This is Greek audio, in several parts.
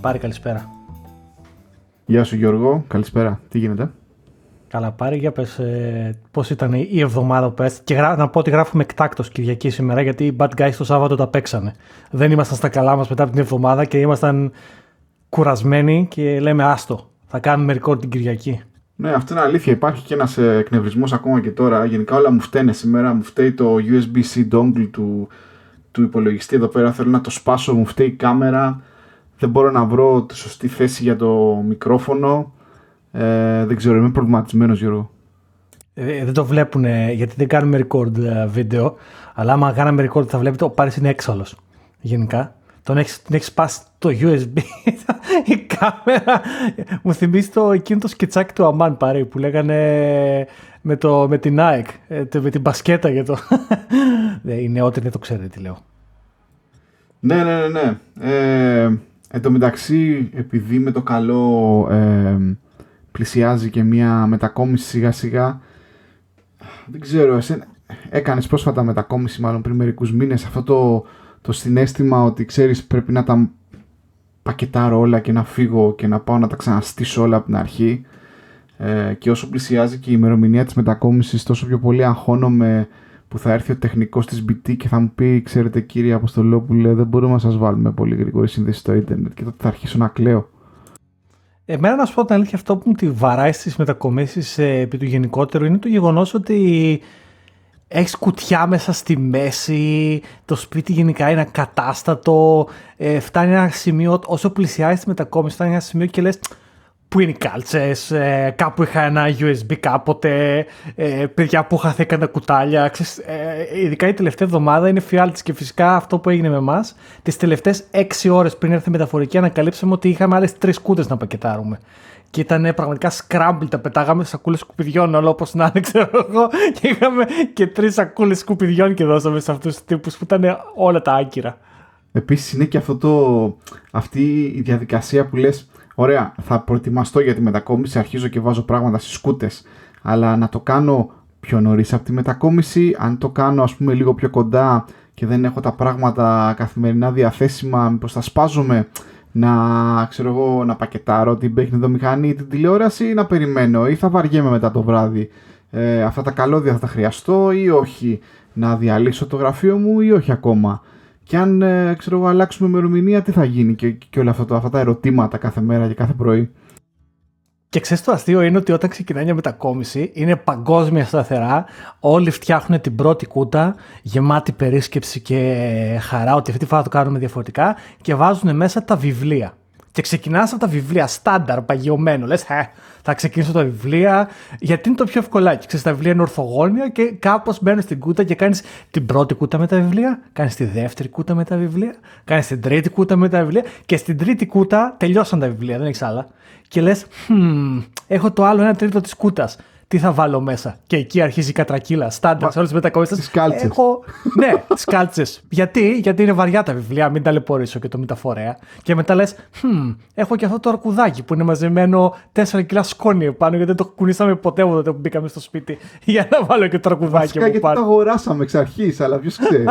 Πάρη, καλησπέρα. Γεια σου Γιώργο, καλησπέρα. Τι γίνεται; Καλά πάρει, για πες ε, πώς ήταν η εβδομάδα πες. Και να πω ότι γράφουμε εκτάκτος Κυριακή σήμερα γιατί οι Bad Guys το Σάββατο τα παίξανε. Δεν ήμασταν στα καλά μας μετά από την εβδομάδα και ήμασταν κουρασμένοι και λέμε άστο, θα κάνουμε record την Κυριακή. Ναι, αυτό είναι αλήθεια. Υπάρχει και ένας ε, εκνευρισμός ακόμα και τώρα. Γενικά όλα μου φταίνε σήμερα. Μου φταίει το USB-C dongle του, του υπολογιστή εδώ πέρα. Θέλω να το σπάσω, μου φταίει η κάμερα. Δεν μπορώ να βρω τη σωστή θέση για το μικρόφωνο. Ε, δεν ξέρω, είμαι προβληματισμένος, Γιώργο. Ε, δεν το βλέπουν γιατί δεν κάνουμε record ε, βίντεο. Αλλά άμα κάναμε record θα βλέπετε ο Πάρης είναι έξαλλος. Γενικά. Τον έχεις την έχεις σπάσει το USB. η κάμερα. Μου θυμίζει το εκείνο το σκετσάκι του Αμάν Πάρη που λέγανε με, το, με την Nike. Ε, με την μπασκέτα για το. οι νεότεροι δεν το ξέρετε τι λέω. Ναι, ναι, ναι. ναι. Ε, εν τω μεταξύ, επειδή με το καλό ε, πλησιάζει και μια μετακόμιση σιγά σιγά. Δεν ξέρω, εσύ έκανες πρόσφατα μετακόμιση μάλλον πριν μερικούς μήνες αυτό το, το συνέστημα ότι ξέρεις πρέπει να τα πακετάρω όλα και να φύγω και να πάω να τα ξαναστήσω όλα από την αρχή ε, και όσο πλησιάζει και η ημερομηνία της μετακόμισης τόσο πιο πολύ αγχώνομαι που θα έρθει ο τεχνικός της BT και θα μου πει ξέρετε κύριε Αποστολόπουλε δεν μπορούμε να σας βάλουμε πολύ γρήγορη σύνδεση στο ίντερνετ και τότε θα αρχίσω να κλαίω. Εμένα να σου πω την αλήθεια, αυτό που μου τη βαράει στις μετακομίσεις ε, επί του γενικότερου είναι το γεγονός ότι έχεις κουτιά μέσα στη μέση, το σπίτι γενικά είναι ακατάστατο, ε, φτάνει ένα σημείο, όσο πλησιάζεις τη μετακόμιση, φτάνει ένα σημείο και λες Πού είναι οι κάλτσες, ε, κάπου είχα ένα USB κάποτε, ε, παιδιά που χαθήκαν τα κουτάλια. Ξέρεις, ε, ειδικά η τελευταία εβδομάδα είναι φιάλτης και φυσικά αυτό που έγινε με εμάς. Τις τελευταίες 6 ώρες πριν έρθει η μεταφορική, ανακαλύψαμε ότι είχαμε άλλες τρεις κούτες να πακετάρουμε. Και ήταν πραγματικά scramble, τα πετάγαμε σακούλες σκουπιδιών, όλο όπως να είναι, ξέρω εγώ. Και είχαμε και τρεις σακούλες σκουπιδιών και δώσαμε σε αυτούς τους τύπους που ήταν όλα τα άκυρα. Επίσης είναι και αυτό το, αυτή η διαδικασία που λες Ωραία, θα προετοιμαστώ για τη μετακόμιση, αρχίζω και βάζω πράγματα στις σκούτες. Αλλά να το κάνω πιο νωρίς από τη μετακόμιση, αν το κάνω ας πούμε λίγο πιο κοντά και δεν έχω τα πράγματα καθημερινά διαθέσιμα, μήπως θα σπάζομαι να, ξέρω εγώ, να πακετάρω την παιχνιδομηχανή ή την τηλεόραση ή να περιμένω ή θα βαριέμαι μετά το βράδυ. Ε, αυτά τα καλώδια θα τα χρειαστώ ή όχι. Να διαλύσω το γραφείο μου ή όχι ακόμα και αν ε, ξέρω, αλλάξουμε ημερομηνία, τι θα γίνει και, και όλα αυτά, αυτά τα ερωτήματα κάθε μέρα και κάθε πρωί; Και ξέρεις το αστείο είναι ότι όταν ξεκινάει μια μετακόμιση είναι παγκόσμια σταθερά. Όλοι φτιάχνουν την πρώτη κούτα γεμάτη περίσκεψη και χαρά ότι αυτή τη φορά το κάνουμε διαφορετικά και βάζουν μέσα τα βιβλία. Και ξεκινάς από τα βιβλία στάνταρ, παγιωμένο. Λες, θα ξεκινήσω τα βιβλία, γιατί είναι το πιο ευκολάκι. Ξέρεις, τα βιβλία είναι ορθογόνια και κάπως μπαίνεις στην κούτα και κάνεις την πρώτη κούτα με τα βιβλία, κάνεις τη δεύτερη κούτα με τα βιβλία, κάνεις την τρίτη κούτα με τα βιβλία και στην τρίτη κούτα τελειώσαν τα βιβλία, δεν έχεις άλλα. Και λες, hm, έχω το άλλο ένα τρίτο της κούτας τι θα βάλω μέσα. Και εκεί αρχίζει η κατρακύλα. Στάντα σε όλες τις μετακομίσει. Τις κάλτσες. Έχω... ναι, τις κάλτσες. Γιατί; Γιατί είναι βαριά τα βιβλία, μην ταλαιπωρήσω και το μεταφορέα. Και μετά λες, hm, έχω και αυτό το αρκουδάκι που είναι μαζεμένο 4 κιλά σκόνη πάνω, γιατί δεν το κουνήσαμε ποτέ τότε που μπήκαμε στο σπίτι. Για να βάλω και το αρκουδάκι Βασικά, γιατί το αγοράσαμε εξ αρχής, αλλά ποιος ξέρει.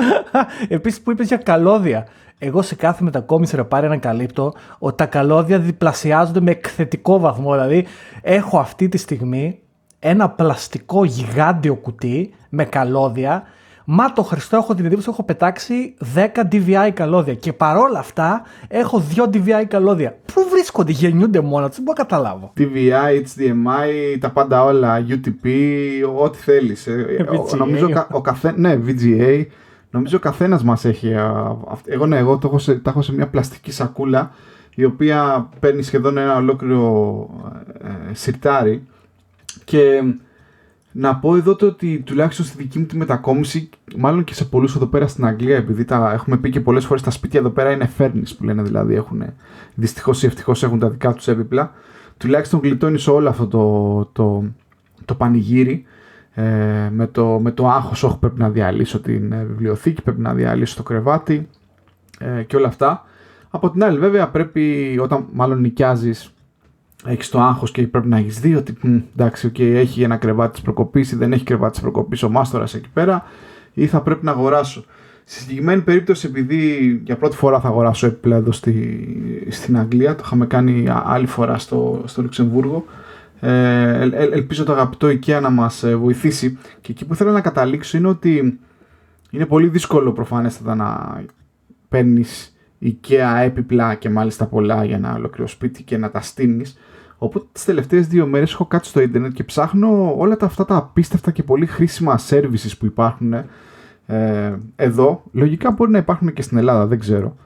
Επίσης που είπες για καλώδια. Εγώ σε κάθε μετακόμιση ρε πάρει ανακαλύπτω ότι τα καλώδια διπλασιάζονται με εκθετικό βαθμό. Δηλαδή, έχω αυτή τη στιγμή ένα πλαστικό γιγάντιο κουτί με καλώδια. Μα το Χριστό έχω την εντύπωση έχω πετάξει 10 DVI καλώδια και παρόλα αυτά έχω 2 DVI καλώδια. Πού βρίσκονται, γεννιούνται μόνο τους, δεν μπορώ να καταλάβω. DVI, HDMI, τα πάντα όλα, UTP, ό,τι θέλεις. Ε, νομίζω ο καθένα, ναι, VGA. Νομίζω ο καθένας μας έχει. Εγώ ναι, εγώ το έχω, σε, τα έχω σε μια πλαστική σακούλα η οποία παίρνει σχεδόν ένα ολόκληρο ε, σιρτάρι και να πω εδώ το ότι τουλάχιστον στη δική μου τη μετακόμιση, μάλλον και σε πολλούς εδώ πέρα στην Αγγλία, επειδή τα έχουμε πει και πολλές φορές τα σπίτια εδώ πέρα είναι furnace που λένε δηλαδή, έχουν δυστυχώς ή ευτυχώς έχουν τα δικά τους έπιπλα. Τουλάχιστον γλιτώνεις όλο αυτό το, το, το πανηγύρι ε, με, το, με το άγχος όχι πρέπει να διαλύσω την ε, βιβλιοθήκη, πρέπει να διαλύσω το κρεβάτι ε, και όλα αυτά. Από την άλλη βέβαια πρέπει όταν μάλλον νοικιάζεις έχεις το άγχος και πρέπει να έχεις δει ότι εντάξει, okay, έχει ένα κρεβάτι της προκοπής ή δεν έχει κρεβάτι της προκοπής ο μάστορας εκεί πέρα, ή θα πρέπει να αγοράσω. Στη συγκεκριμένη περίπτωση, επειδή για πρώτη φορά θα αγοράσω έπιπλα εδώ στη, στην Αγγλία, το είχαμε κάνει άλλη φορά στο, στο Λουξεμβούργο, ε, ελπίζω το αγαπητό IKEA να μας ε, βοηθήσει και εκεί που θέλω να καταλήξω είναι ότι είναι πολύ δύσκολο προφανέστατα να παίρνεις IKEA έπιπλα και μάλιστα πολλά για ένα ολοκληρό σπίτι και να τα στείνεις Οπότε τις τελευταίες δύο μέρες έχω κάτσει στο ίντερνετ και ψάχνω όλα τα, αυτά τα απίστευτα και πολύ χρήσιμα services που υπάρχουν ε, εδώ. Λογικά μπορεί να υπάρχουν και στην Ελλάδα, δεν ξέρω.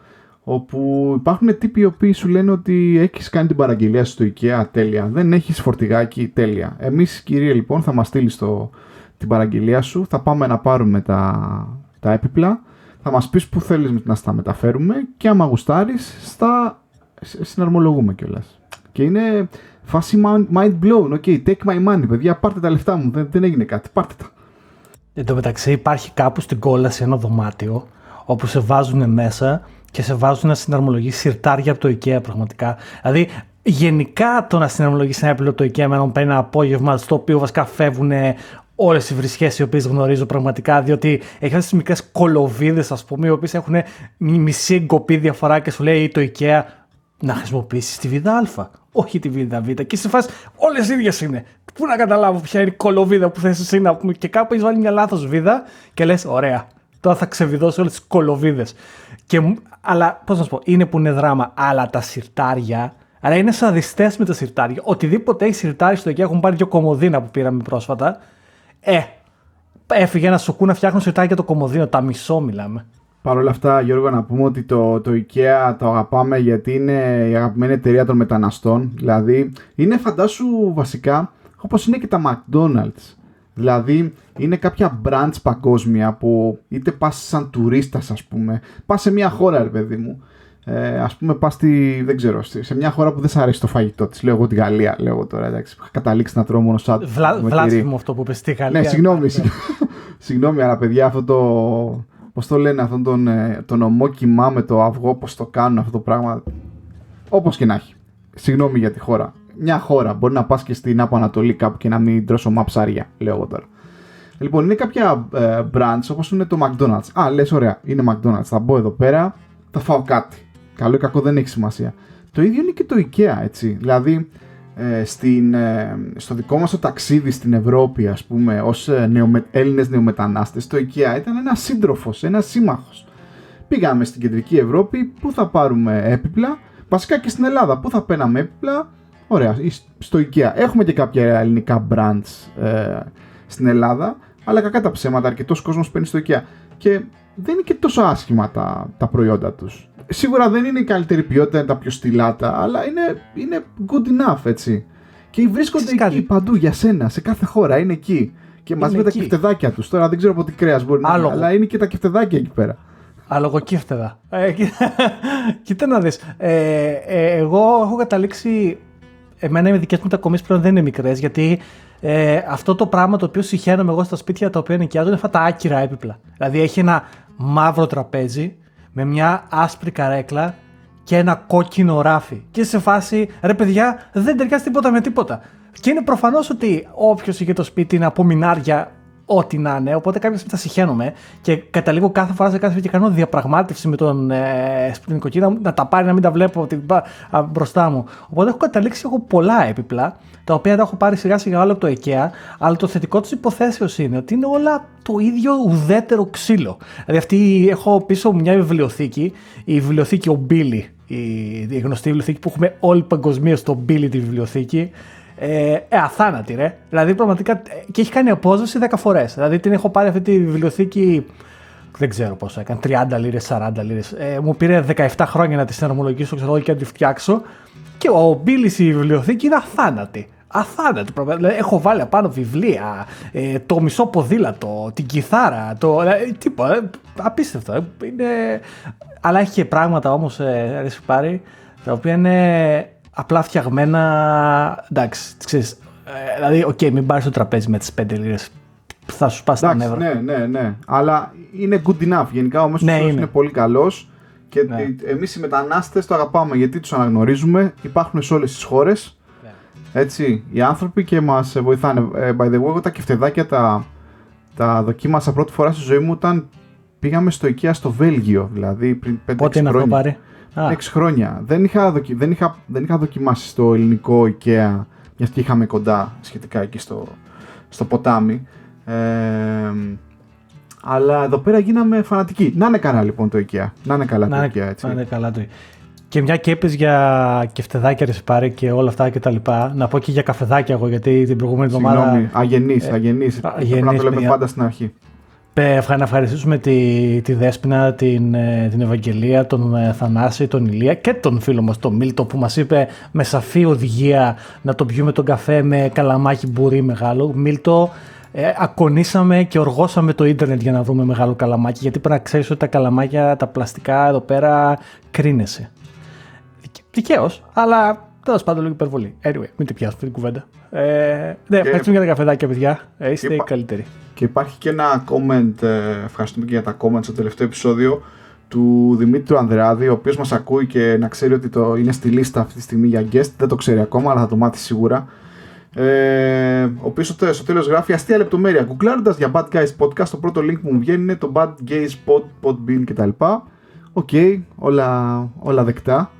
Όπου υπάρχουν τύποι οι οποίοι σου λένε ότι έχεις κάνει την παραγγελία στο IKEA, τέλεια. Δεν έχεις φορτηγάκι, τέλεια. Εμείς κύριε λοιπόν θα μας στείλεις την παραγγελία σου, θα πάμε να πάρουμε τα, τα έπιπλα, θα μας πεις που θέλεις να στα μεταφέρουμε και άμα γουστάρεις, στα συναρμολογούμε κιόλας. Και είναι φάση mind blown. Ok, take my money, παιδιά, πάρτε τα λεφτά μου. Δεν, δεν έγινε κάτι. Πάρτε τα. Εν τω μεταξύ, υπάρχει κάπου στην κόλαση ένα δωμάτιο όπου σε βάζουν μέσα και σε βάζουν να συναρμολογείς σιρτάρια από το IKEA πραγματικά. Δηλαδή, γενικά το να συναρμολογείς ένα έπλο από το IKEA με έναν ένα απόγευμα στο οποίο βασικά φεύγουν όλες οι βρισχές οι οποίες γνωρίζω πραγματικά, διότι έχει αυτές τις μικρές κολοβίδες, ας πούμε, οι οποίες έχουν μισή εγκοπή διαφορά και σου λέει το IKEA να χρησιμοποιήσεις τη βίδα Α, όχι τη βίδα Β. Και σε φάση όλες οι ίδιες είναι. Πού να καταλάβω ποια είναι η κολοβίδα που θες εσύ να πούμε. Και κάπου έχεις βάλει μια λάθος βίδα και λες: Ωραία, τώρα θα ξεβιδώσει όλες τις κολοβίδες. Αλλά πώς να σου πω, είναι που είναι δράμα. Αλλά τα σιρτάρια. Αλλά είναι σαδιστέ με τα σιρτάρια. Οτιδήποτε έχει σιρτάρι στο εκεί έχουν πάρει δύο κομμωδίνα που πήραμε πρόσφατα. Ε, έφυγε ένα σοκού να φτιάχνουν σιρτάρια το κομμωδίνο. Τα μισό μιλάμε. Παρ' όλα αυτά, Γιώργο, να πούμε ότι το, το IKEA το αγαπάμε γιατί είναι η αγαπημένη εταιρεία των μεταναστών. Δηλαδή, είναι φαντάσου βασικά όπως είναι και τα McDonald's. Δηλαδή, είναι κάποια branch παγκόσμια που είτε πας σαν τουρίστας, ας πούμε, πας σε μια χώρα, ρε παιδί μου. Ε, ας πούμε, πας στη, δεν ξέρω, σε μια χώρα που δεν σ' αρέσει το φαγητό της. Λέω εγώ τη Γαλλία, λέω εγώ τώρα, εντάξει. Είχα καταλήξει να τρώω μόνο σαν... Βλά, αυτό που είπες στη Γαλλία. Ναι, συγγνώμη, συγγνώμη, αλλά παιδιά, αυτό το Πώς το λένε αυτόν τον, ε, τον ομό κοιμά με το αυγό, πώς το κάνουν αυτό το πράγμα. Όπως και να έχει. Συγγνώμη για τη χώρα. Μια χώρα. Μπορεί να πας και στην Άπο Ανατολή κάπου και να μην τρώσω μα ψάρια, λέω εγώ τώρα. Λοιπόν, είναι κάποια ε, brands όπως είναι το McDonald's. Α, λες, ωραία, είναι McDonald's. Θα μπω εδώ πέρα, θα φάω κάτι. Καλό ή κακό δεν έχει σημασία. Το ίδιο είναι και το IKEA, έτσι. Δηλαδή, ε, στην, ε, στο δικό μας το ταξίδι στην Ευρώπη ας πούμε ως ε, νεομε, Έλληνες νεομετανάστες το IKEA ήταν ένας σύντροφος, ένας σύμμαχος. Πήγαμε στην κεντρική Ευρώπη, πού θα πάρουμε έπιπλα, βασικά και στην Ελλάδα, πού θα παίρναμε έπιπλα, ωραία, στο IKEA. Έχουμε και κάποια ελληνικά brands ε, στην Ελλάδα, αλλά κακά τα ψέματα, αρκετός κόσμος παίρνει στο IKEA. Και δεν είναι και τόσο άσχημα τα, τα προϊόντα τους σίγουρα δεν είναι η καλύτερη ποιότητα, είναι τα πιο στυλάτα, αλλά είναι, είναι good enough, έτσι. Και βρίσκονται εκεί παντού για σένα, σε κάθε χώρα, είναι εκεί. Και μαζί με τα κεφτεδάκια τους. Τώρα δεν ξέρω από τι κρέας μπορεί να είναι, αλλά είναι και τα κεφτεδάκια εκεί πέρα. Αλογοκύφτεδα. Ε, κοίτα να δεις. Ε, ε, εγώ έχω καταλήξει. Εμένα οι δικές μου μετακομίσεις πλέον δεν είναι μικρές, γιατί ε, αυτό το πράγμα το οποίο συχαίνομαι εγώ στα σπίτια τα οποία νοικιάζω είναι αυτά τα άκυρα έπιπλα. Δηλαδή έχει ένα μαύρο τραπέζι με μια άσπρη καρέκλα και ένα κόκκινο ράφι. Και σε φάση, ρε παιδιά, δεν ταιριάζει τίποτα με τίποτα. Και είναι προφανώς ότι όποιος είχε το σπίτι είναι από μινάρια, ό,τι να είναι. Οπότε κάποια στιγμή τα συχαίνομαι και καταλήγω κάθε φορά σε κάθε σπίτι και κάνω διαπραγμάτευση με τον ε, νοικοκύρα να τα πάρει, να μην τα βλέπω την, α, μπροστά μου. Οπότε έχω καταλήξει, έχω πολλά έπιπλα, τα οποία τα έχω πάρει σιγά σιγά όλα από το IKEA, αλλά το θετικό της υποθέσεως είναι ότι είναι όλα το ίδιο ουδέτερο ξύλο. Δηλαδή, αυτή έχω πίσω μου μια βιβλιοθήκη, η βιβλιοθήκη ο Billy, η, γνωστή βιβλιοθήκη που έχουμε όλοι παγκοσμίως στο Billy τη βιβλιοθήκη. Ε, ε, αθάνατη, ρε. Δηλαδή, πραγματικά. Ε, και έχει κάνει απόσβεση 10 φορές. Δηλαδή, την έχω πάρει αυτή τη βιβλιοθήκη. Δεν ξέρω πόσο έκανε. 30 λίρες, 40 λίρες. Ε, μου πήρε 17 χρόνια να τη συναρμολογήσω ξέρω, και να τη φτιάξω. Και ο Μπίλι η βιβλιοθήκη είναι αθάνατη. Αθάνατη. Δηλαδή, έχω βάλει απάνω βιβλία, ε, το μισό ποδήλατο, την κιθάρα. Το, ε, τίποτα. Ε, απίστευτο. Ε, είναι... Αλλά έχει και πράγματα όμως, ε, αρέσει πάρει, τα οποία είναι απλά φτιαγμένα. Εντάξει, ξέρεις, ε, δηλαδή, ok, okay, μην πάρεις το τραπέζι με τις 5 λίρες. Θα σου σπάσει τα νεύρα. Ναι, ναι, ναι. Αλλά είναι good enough. Γενικά ο μέσος ναι, είναι. είναι πολύ καλός. Και ναι. εμείς οι μετανάστες το αγαπάμε γιατί τους αναγνωρίζουμε. Υπάρχουν σε όλες τις χώρες. Ναι. Έτσι, οι άνθρωποι και μας βοηθάνε. Ε, by the way, εγώ τα κεφτεδάκια τα, τα δοκίμασα πρώτη φορά στη ζωή μου ήταν πήγαμε στο IKEA στο Βέλγιο, δηλαδή πριν 5-6 Πότε είναι αυτό χρόνια. πάρει; 6 χρόνια. Δεν είχα, δοκι... δεν, είχα... δεν είχα δοκιμάσει στο ελληνικό IKEA, γιατί είχαμε κοντά σχετικά εκεί στο, στο ποτάμι. Ε, αλλά εδώ πέρα γίναμε φανατικοί. Να είναι καλά λοιπόν το IKEA. Να είναι καλά να το είναι, IKEA, έτσι. Να είναι καλά το και μια και είπες για κεφτεδάκια ρεσιπάρι και όλα αυτά και τα λοιπά, να πω και για καφεδάκια εγώ, γιατί την προηγούμενη εβδομάδα... Συγγνώμη, αγενής, ε, αγενής. Πρέπει να το λέμε πάντα στην αρχή. Να ευχαριστήσουμε τη, τη Δέσποινα, την, ε, την Ευαγγελία, τον ε, Θανάση, τον Ηλία και τον φίλο μας τον Μίλτο που μας είπε με σαφή οδηγία να το πιούμε τον καφέ με καλαμάκι μπουρί μεγάλο. Μίλτο, ε, ακονίσαμε και οργώσαμε το ίντερνετ για να βρούμε μεγάλο καλαμάκι γιατί πρέπει να ξέρεις ότι τα καλαμάκια, τα πλαστικά εδώ πέρα κρίνεσαι. Δικαίως, αλλά τέλος πάντων λίγο υπερβολή. Anyway, μην την πιάσουμε την κουβέντα. Ε, ναι, ευχαριστούμε για τα καφεδάκια, παιδιά. Ε, είστε οι καλύτεροι. Και υπάρχει και ένα comment, ε, ευχαριστούμε και για τα comments στο τελευταίο επεισόδιο του Δημήτρου Ανδρεάδη, ο οποίος μας ακούει και να ξέρει ότι το είναι στη λίστα αυτή τη στιγμή για guest. Δεν το ξέρει ακόμα, αλλά θα το μάθει σίγουρα. Ε, ο οποίος στο τέλος γράφει αστεία λεπτομέρεια. Γκουγκλάροντας για Bad Guys Podcast, το πρώτο link που μου βγαίνει είναι το Bad Guys Pod, Podbean κτλ. Ok, okay, όλα, όλα δεκτά.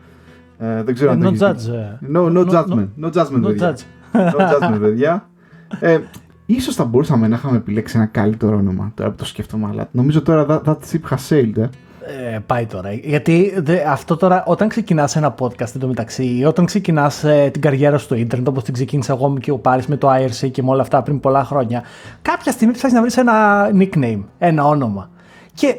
Ε, δεν ξέρω ε, αν no το judge. No, no, no judgment. No, no judgment, no παιδιά. Judge. no judgment, παιδιά. Ε, ίσως θα μπορούσαμε να είχαμε επιλέξει ένα καλύτερο όνομα, τώρα που το σκέφτομαι, αλλά νομίζω τώρα that, that ship has sailed, ε. Ε, πάει τώρα. Γιατί δε, αυτό τώρα, όταν ξεκινάς ένα podcast εντωμεταξύ, ή όταν ξεκινάς ε, την καριέρα στο Ιντερνετ, όπως την ξεκίνησα εγώ και ο Πάρης με το IRC και με όλα αυτά πριν πολλά χρόνια, κάποια στιγμή ψάχνεις να βρεις ένα nickname, ένα όνομα. Και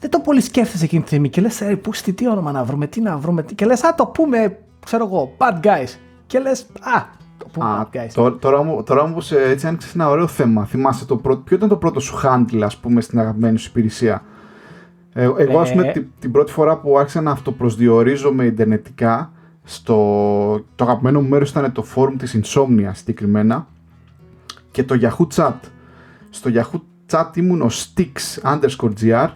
δεν το πολύ σκέφτεσαι εκείνη τη στιγμή και λες, ε, πού τι όνομα να βρούμε, τι να βρούμε. Και λες, Α, το πούμε, ξέρω εγώ, bad guys. Και λες, Α, το πούμε α, bad guys. Τώρα, τώρα, τώρα όμω έτσι άνοιξε ένα ωραίο θέμα. Θυμάσαι το πρώτο, ποιο ήταν το πρώτο σου handle, ας πούμε, στην αγαπημένη σου υπηρεσία; Ε, εγώ, ας πούμε, την, την, πρώτη φορά που άρχισα να αυτοπροσδιορίζομαι ιντερνετικά, στο, το αγαπημένο μου μέρος ήταν το forum της Insomnia συγκεκριμένα και το Yahoo Chat. Στο Yahoo Chat ήμουν ο Stix underscore gr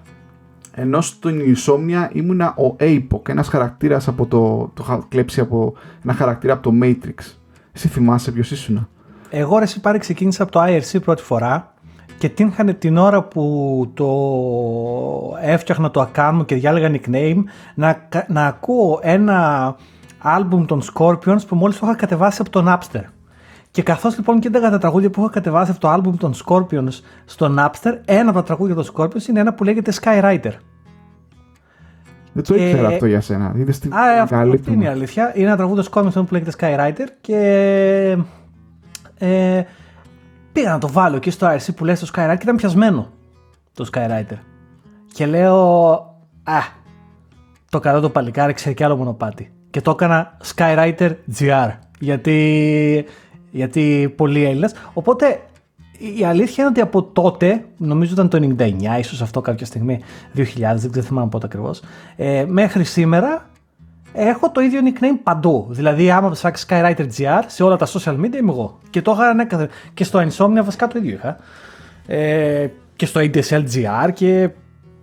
ενώ στην Insomnia ήμουνα ο Apoc, ένας χαρακτήρας από το, το είχα κλέψει από ένα χαρακτήρα από το Matrix. Εσύ θυμάσαι ποιος ήσουν; Εγώ ρε πάρει ξεκίνησα από το IRC πρώτη φορά και τύχανε την ώρα που το έφτιαχνα το account μου και διάλεγα nickname να, να ακούω ένα άλμπουμ των Scorpions που μόλις το είχα κατεβάσει από τον Napster. Και καθώς λοιπόν και τα τραγούδια που είχα κατεβάσει από το album των Scorpions στο Napster, ένα από τα τραγούδια των Scorpions είναι ένα που λέγεται Skywriter. Δεν το ήξερα αυτό για σένα. Είδες τι Α, αυτό είναι η αλήθεια. Είναι ένα τραγούδι των Scorpions που λέγεται Skywriter και ε, πήγα να το βάλω και στο IRC που λέει στο Skywriter και ήταν πιασμένο το Skywriter. Και λέω, α, το καλό το παλικάρι ξέρει κι άλλο μονοπάτι. Και το έκανα Skywriter GR. Γιατί γιατί πολλοί Έλληνες. Οπότε η αλήθεια είναι ότι από τότε, νομίζω ήταν το 99, ίσως αυτό κάποια στιγμή, 2000, δεν ξέρω θυμάμαι πότε ακριβώς, ε, μέχρι σήμερα έχω το ίδιο nickname παντού. Δηλαδή, άμα ψάξεις Skywriter GR σε όλα τα social media είμαι εγώ. Και το είχα ανέκαθεν. Και στο Insomnia βασικά το ίδιο είχα. Ε, και στο ADSL GR και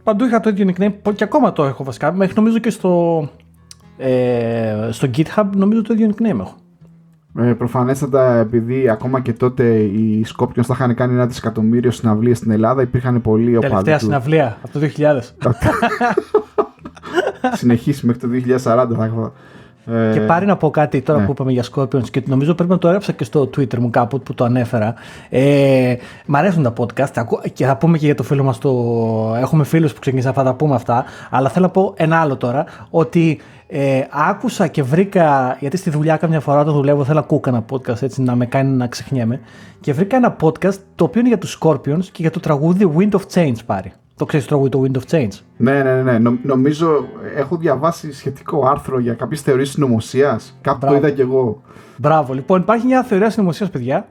παντού είχα το ίδιο nickname και ακόμα το έχω βασικά. Μέχρι νομίζω και στο, ε, στο GitHub νομίζω το ίδιο nickname έχω. Ε, προφανέστατα, επειδή ακόμα και τότε οι Σκόπιον θα είχαν κάνει ένα δισεκατομμύριο συναυλίες στην Ελλάδα, υπήρχαν πολλοί οπαδοί. Τελευταία συναυλία από το 2000. Συνεχίσει μέχρι το 2040 θα έχω. Ε, και πάρει να πω κάτι τώρα ναι. που είπαμε για Scorpions και νομίζω πρέπει να το έγραψα και στο Twitter μου κάπου που το ανέφερα. Ε, μ' αρέσουν τα podcast και θα πούμε και για το φίλο μας το... Έχουμε φίλους που ξεκίνησαν, θα τα πούμε αυτά. Αλλά θέλω να πω ένα άλλο τώρα, ότι ε, άκουσα και βρήκα, γιατί στη δουλειά καμιά φορά το δουλεύω, θέλω να ακούω ένα podcast έτσι να με κάνει να ξεχνιέμαι. Και βρήκα ένα podcast το οποίο είναι για τους Scorpions και για το τραγούδι Wind of Change πάρει. Το ξέρεις το τραγούδι το Wind of Change; Ναι, ναι, ναι. Νο, νομίζω έχω διαβάσει σχετικό άρθρο για κάποιες θεωρίες συνωμοσίας. Κάπου το είδα κι εγώ. Μπράβο. Λοιπόν, υπάρχει μια θεωρία συνωμοσίας, παιδιά,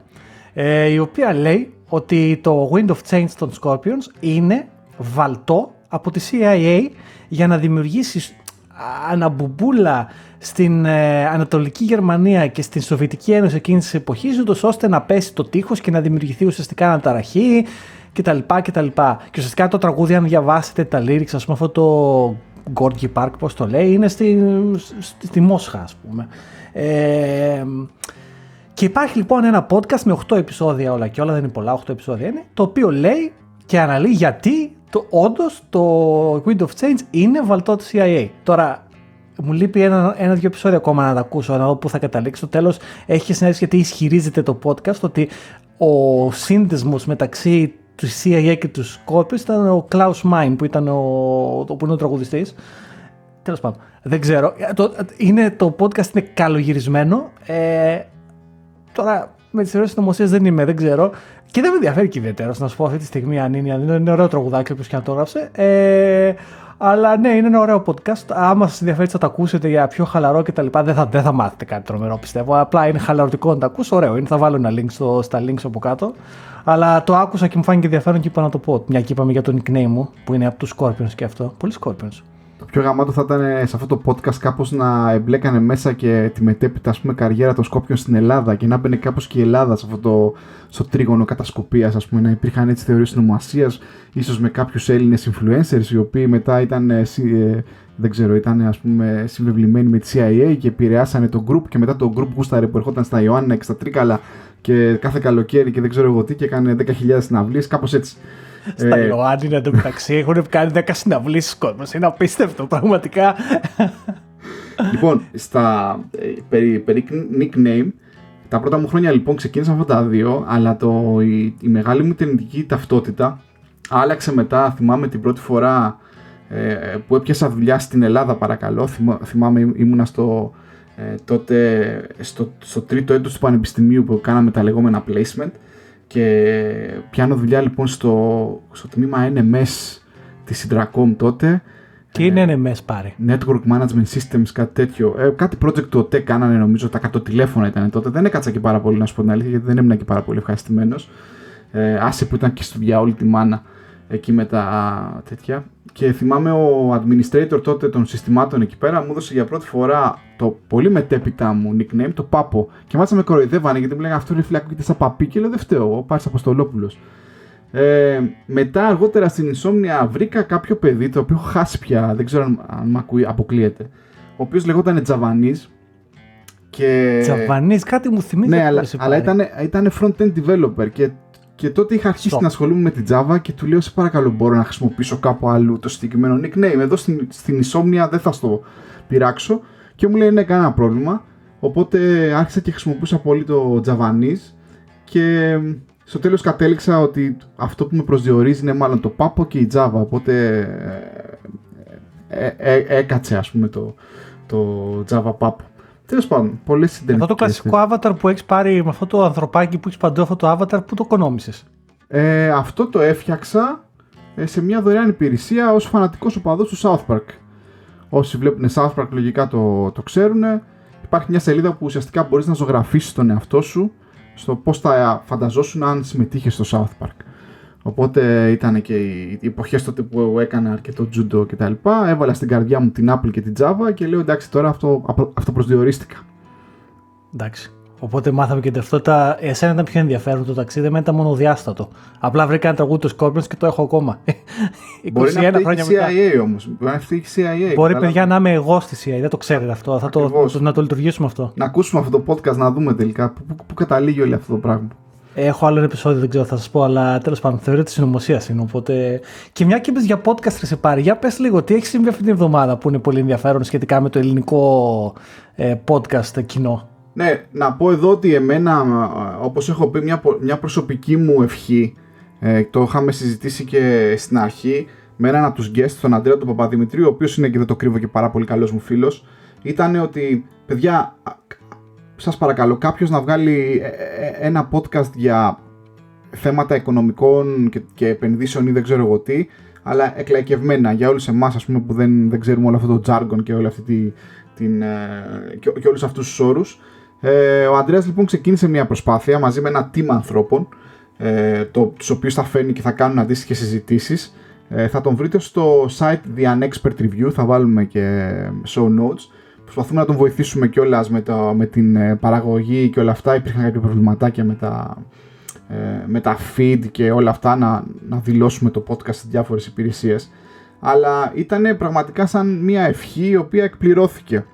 ε, η οποία λέει ότι το Wind of Change των Scorpions είναι βαλτό από τη CIA για να δημιουργήσεις αναμπουμπούλα στην ε, Ανατολική Γερμανία και στην Σοβιετική Ένωση εκείνης της εποχής, ώστε να πέσει το τείχος και να δημιουργηθεί ουσιαστικά αναταραχή κτλ. κτλ. Και ουσιαστικά το τραγούδι, αν διαβάσετε τα lyrics, ας πούμε, αυτό το Gorky Park, πώς το λέει, είναι στη, στη, στη Μόσχα, ας πούμε. Ε, και υπάρχει λοιπόν ένα podcast με 8 επεισόδια όλα και όλα, δεν είναι πολλά, 8 επεισόδια είναι, το οποίο λέει και αναλύει γιατί το, όντως το Wind of Change είναι βαλτό του CIA. Τώρα μου λείπει ένα, ένα-δύο επεισόδια ακόμα να τα ακούσω, να δω πού θα καταλήξει. Στο τέλος έχει συνέντευξη γιατί ισχυρίζεται το podcast ότι ο σύνδεσμος μεταξύ του CIA και του Scorpions ήταν ο Klaus Mein που, ήταν ο, που είναι ο τραγουδιστής. Τέλος πάντων. Δεν ξέρω. Το, είναι, το podcast είναι καλογυρισμένο. Ε, τώρα με τις θεωρίε συνωμοσίες δεν είμαι, δεν ξέρω. Και δεν με ενδιαφέρει και ιδιαίτερο να σου πω αυτή τη στιγμή αν είναι, αν είναι, είναι ωραίο τραγουδάκι όπω και να το έγραψε. Ε, αλλά ναι, είναι ένα ωραίο podcast. Άμα σας ενδιαφέρει θα το ακούσετε για πιο χαλαρό κτλ. Δεν θα, δεν θα μάθετε κάτι τρομερό πιστεύω. Απλά είναι χαλαρωτικό να το ακούσω. Ωραίο είναι. Θα βάλω ένα link στο, στα links από κάτω. Αλλά το άκουσα και μου φάνηκε ενδιαφέρον και είπα να το πω. Μια και είπαμε για το nickname μου που είναι από τους Scorpions και αυτό. Πολύ Scorpions. Το πιο γαμάτο θα ήταν σε αυτό το podcast κάπως να εμπλέκανε μέσα και τη μετέπειτα ας πούμε, καριέρα των Σκόπιων στην Ελλάδα και να μπαινε κάπως και η Ελλάδα σε αυτό το στο τρίγωνο κατασκοπίας, ας πούμε, να υπήρχαν έτσι θεωρίες νομασία, ίσως με κάποιους Έλληνες influencers οι οποίοι μετά ήταν. Ε, ε, δεν ξέρω, ήταν ας πούμε συμβεβλημένοι με τη CIA και επηρεάσανε το group και μετά το group γούσταρε που ερχόταν στα Ιωάννα και στα Τρίκαλα και κάθε καλοκαίρι και δεν ξέρω εγώ τι και έκανε 10.000 συναυλίες, κάπως έτσι. Στα ε, Ιωάννη εντωμεταξύ έχουν κάνει 10 συναυλίες κόσμος. Είναι απίστευτο πραγματικά. Λοιπόν, στα, ε, περί, περί nickname, τα πρώτα μου χρόνια λοιπόν ξεκίνησαν αυτά τα δύο, αλλά το, η, η μεγάλη μου ταινιτική ταυτότητα άλλαξε μετά, θυμάμαι την πρώτη φορά ε, που έπιασα δουλειά στην Ελλάδα παρακαλώ, θυμάμαι ήμουνα στο, ε, τότε στο, στο τρίτο έτος του πανεπιστημίου που κάναμε τα λεγόμενα placement και πιάνω δουλειά λοιπόν στο, στο τμήμα NMS της Intracom τότε. Τι είναι ε, NMS πάρει. Network Management Systems, κάτι τέτοιο. Ε, κάτι project του ΟΤΕ κάνανε νομίζω, τα τηλέφωνα ήταν τότε. Δεν έκατσα και πάρα πολύ να σου πω την αλήθεια γιατί δεν ήμουν και πάρα πολύ ευχαριστημένος. Ε, άσε που ήταν και στο όλη τη μάνα εκεί με τα τέτοια. Και θυμάμαι ο administrator τότε των συστημάτων εκεί πέρα μου έδωσε για πρώτη φορά το πολύ μετέπειτα μου nickname, το Πάπο. Και μάλιστα με κοροϊδεύανε γιατί μου λέγανε αυτό είναι φυλακό και σαν παπί και λέω δεν φταίω, ο Πάρης Αποστολόπουλος. Ε, μετά αργότερα στην Ισόμνια βρήκα κάποιο παιδί το οποίο έχω χάσει πια, δεν ξέρω αν, αν με ακούει, αποκλείεται. Ο οποίος λεγόταν Τζαβανής και... Τζαβανής, κάτι μου θυμίζει. Ναι, αλλά, αλλά ήταν, ήταν front-end developer και και τότε είχα αρχίσει να ασχολούμαι με την Java και του λέω: Σε παρακαλώ, μπορώ να χρησιμοποιήσω κάπου αλλού το συγκεκριμένο nickname. Εδώ στην, στην Ισόμνια δεν θα στο πειράξω. Και μου λέει: Ναι, κανένα πρόβλημα. Οπότε άρχισα και χρησιμοποιούσα πολύ το Javanese. Και στο τέλος κατέληξα ότι αυτό που με προσδιορίζει είναι μάλλον το Papo και η Java. Οπότε ε, ε, ε, έκατσε ας πούμε το, το Java Papo. Τέλος πάντων, πολλέ συντελεστικέ. Αυτό το κλασικό avatar που έχεις πάρει με αυτό το ανθρωπάκι που έχεις παντού αυτό το avatar, πού το οικονόμησε. Ε, αυτό το έφτιαξα ε, σε μια δωρεάν υπηρεσία ως φανατικός οπαδός του South Park. Όσοι βλέπουν South Park λογικά το, το ξέρουν. Υπάρχει μια σελίδα που ουσιαστικά μπορείς να ζωγραφίσεις τον εαυτό σου στο πώς θα φανταζόσουν αν συμμετείχες στο South Park. Οπότε ήταν και οι εποχές τότε που έκανα αρκετό τζούντο κτλ. Έβαλα στην καρδιά μου την Apple και την Java και λέω εντάξει τώρα αυτό, αυτό προσδιορίστηκα. Εντάξει. Οπότε μάθαμε και ταυτότητα. Εσένα ήταν πιο ενδιαφέρον το ταξίδι, εμένα ήταν μονοδιάστατο. Απλά βρήκα ένα τραγούδι του Scorpions και το έχω ακόμα. Μπορεί να χρόνια CIA όμως. Μπορεί να φτύχει CIA. Μπορεί παιδιά να είμαι εγώ στη CIA, δεν το ξέρετε αυτό. Θα το, να το λειτουργήσουμε αυτό. Να ακούσουμε αυτό το podcast να δούμε τελικά πού, πού καταλήγει όλο αυτό το πράγμα. Έχω άλλο ένα επεισόδιο, δεν ξέρω, θα σας πω, αλλά τέλος πάντων θεωρείται τη συνωμοσία είναι. Οπότε... Και μια και για podcast σε πάρει, για πες λίγο, τι έχει συμβεί αυτή την εβδομάδα που είναι πολύ ενδιαφέρον σχετικά με το ελληνικό ε, podcast κοινό; Ναι, να πω εδώ ότι εμένα, όπως έχω πει, μια, μια προσωπική μου ευχή, ε, το είχαμε συζητήσει και στην αρχή, με έναν από τους guests, τον Αντρέα του Παπαδημητρίου, ο οποίος είναι και δεν το κρύβω και πάρα πολύ καλός μου φίλος, ήταν ότι, παιδιά, σας παρακαλώ κάποιος να βγάλει ε, ε, ένα podcast για θέματα οικονομικών και, και επενδύσεων ή δεν ξέρω εγώ τι, αλλά εκλαϊκευμένα για όλους εμάς ας πούμε που δεν, δεν ξέρουμε όλο αυτό το jargon και όλη αυτή τη, την, ε, και, και όλους αυτούς τους όρους. Ε, ο Ανδρέας λοιπόν ξεκίνησε μια προσπάθεια μαζί με ένα team ανθρώπων ε, το, τους οποίους θα φέρνει και θα κάνουν αντίστοιχες συζητήσεις. Ε, θα τον βρείτε στο site The Unexpert Review, θα βάλουμε και show notes προσπαθούμε να τον βοηθήσουμε κιόλας με, με την ε, παραγωγή και όλα αυτά. Υπήρχαν κάποια προβληματάκια με τα, ε, με τα feed και όλα αυτά να, να δηλώσουμε το podcast σε διάφορες υπηρεσίες. Αλλά ήταν πραγματικά σαν μια ευχή η οποία εκπληρώθηκε.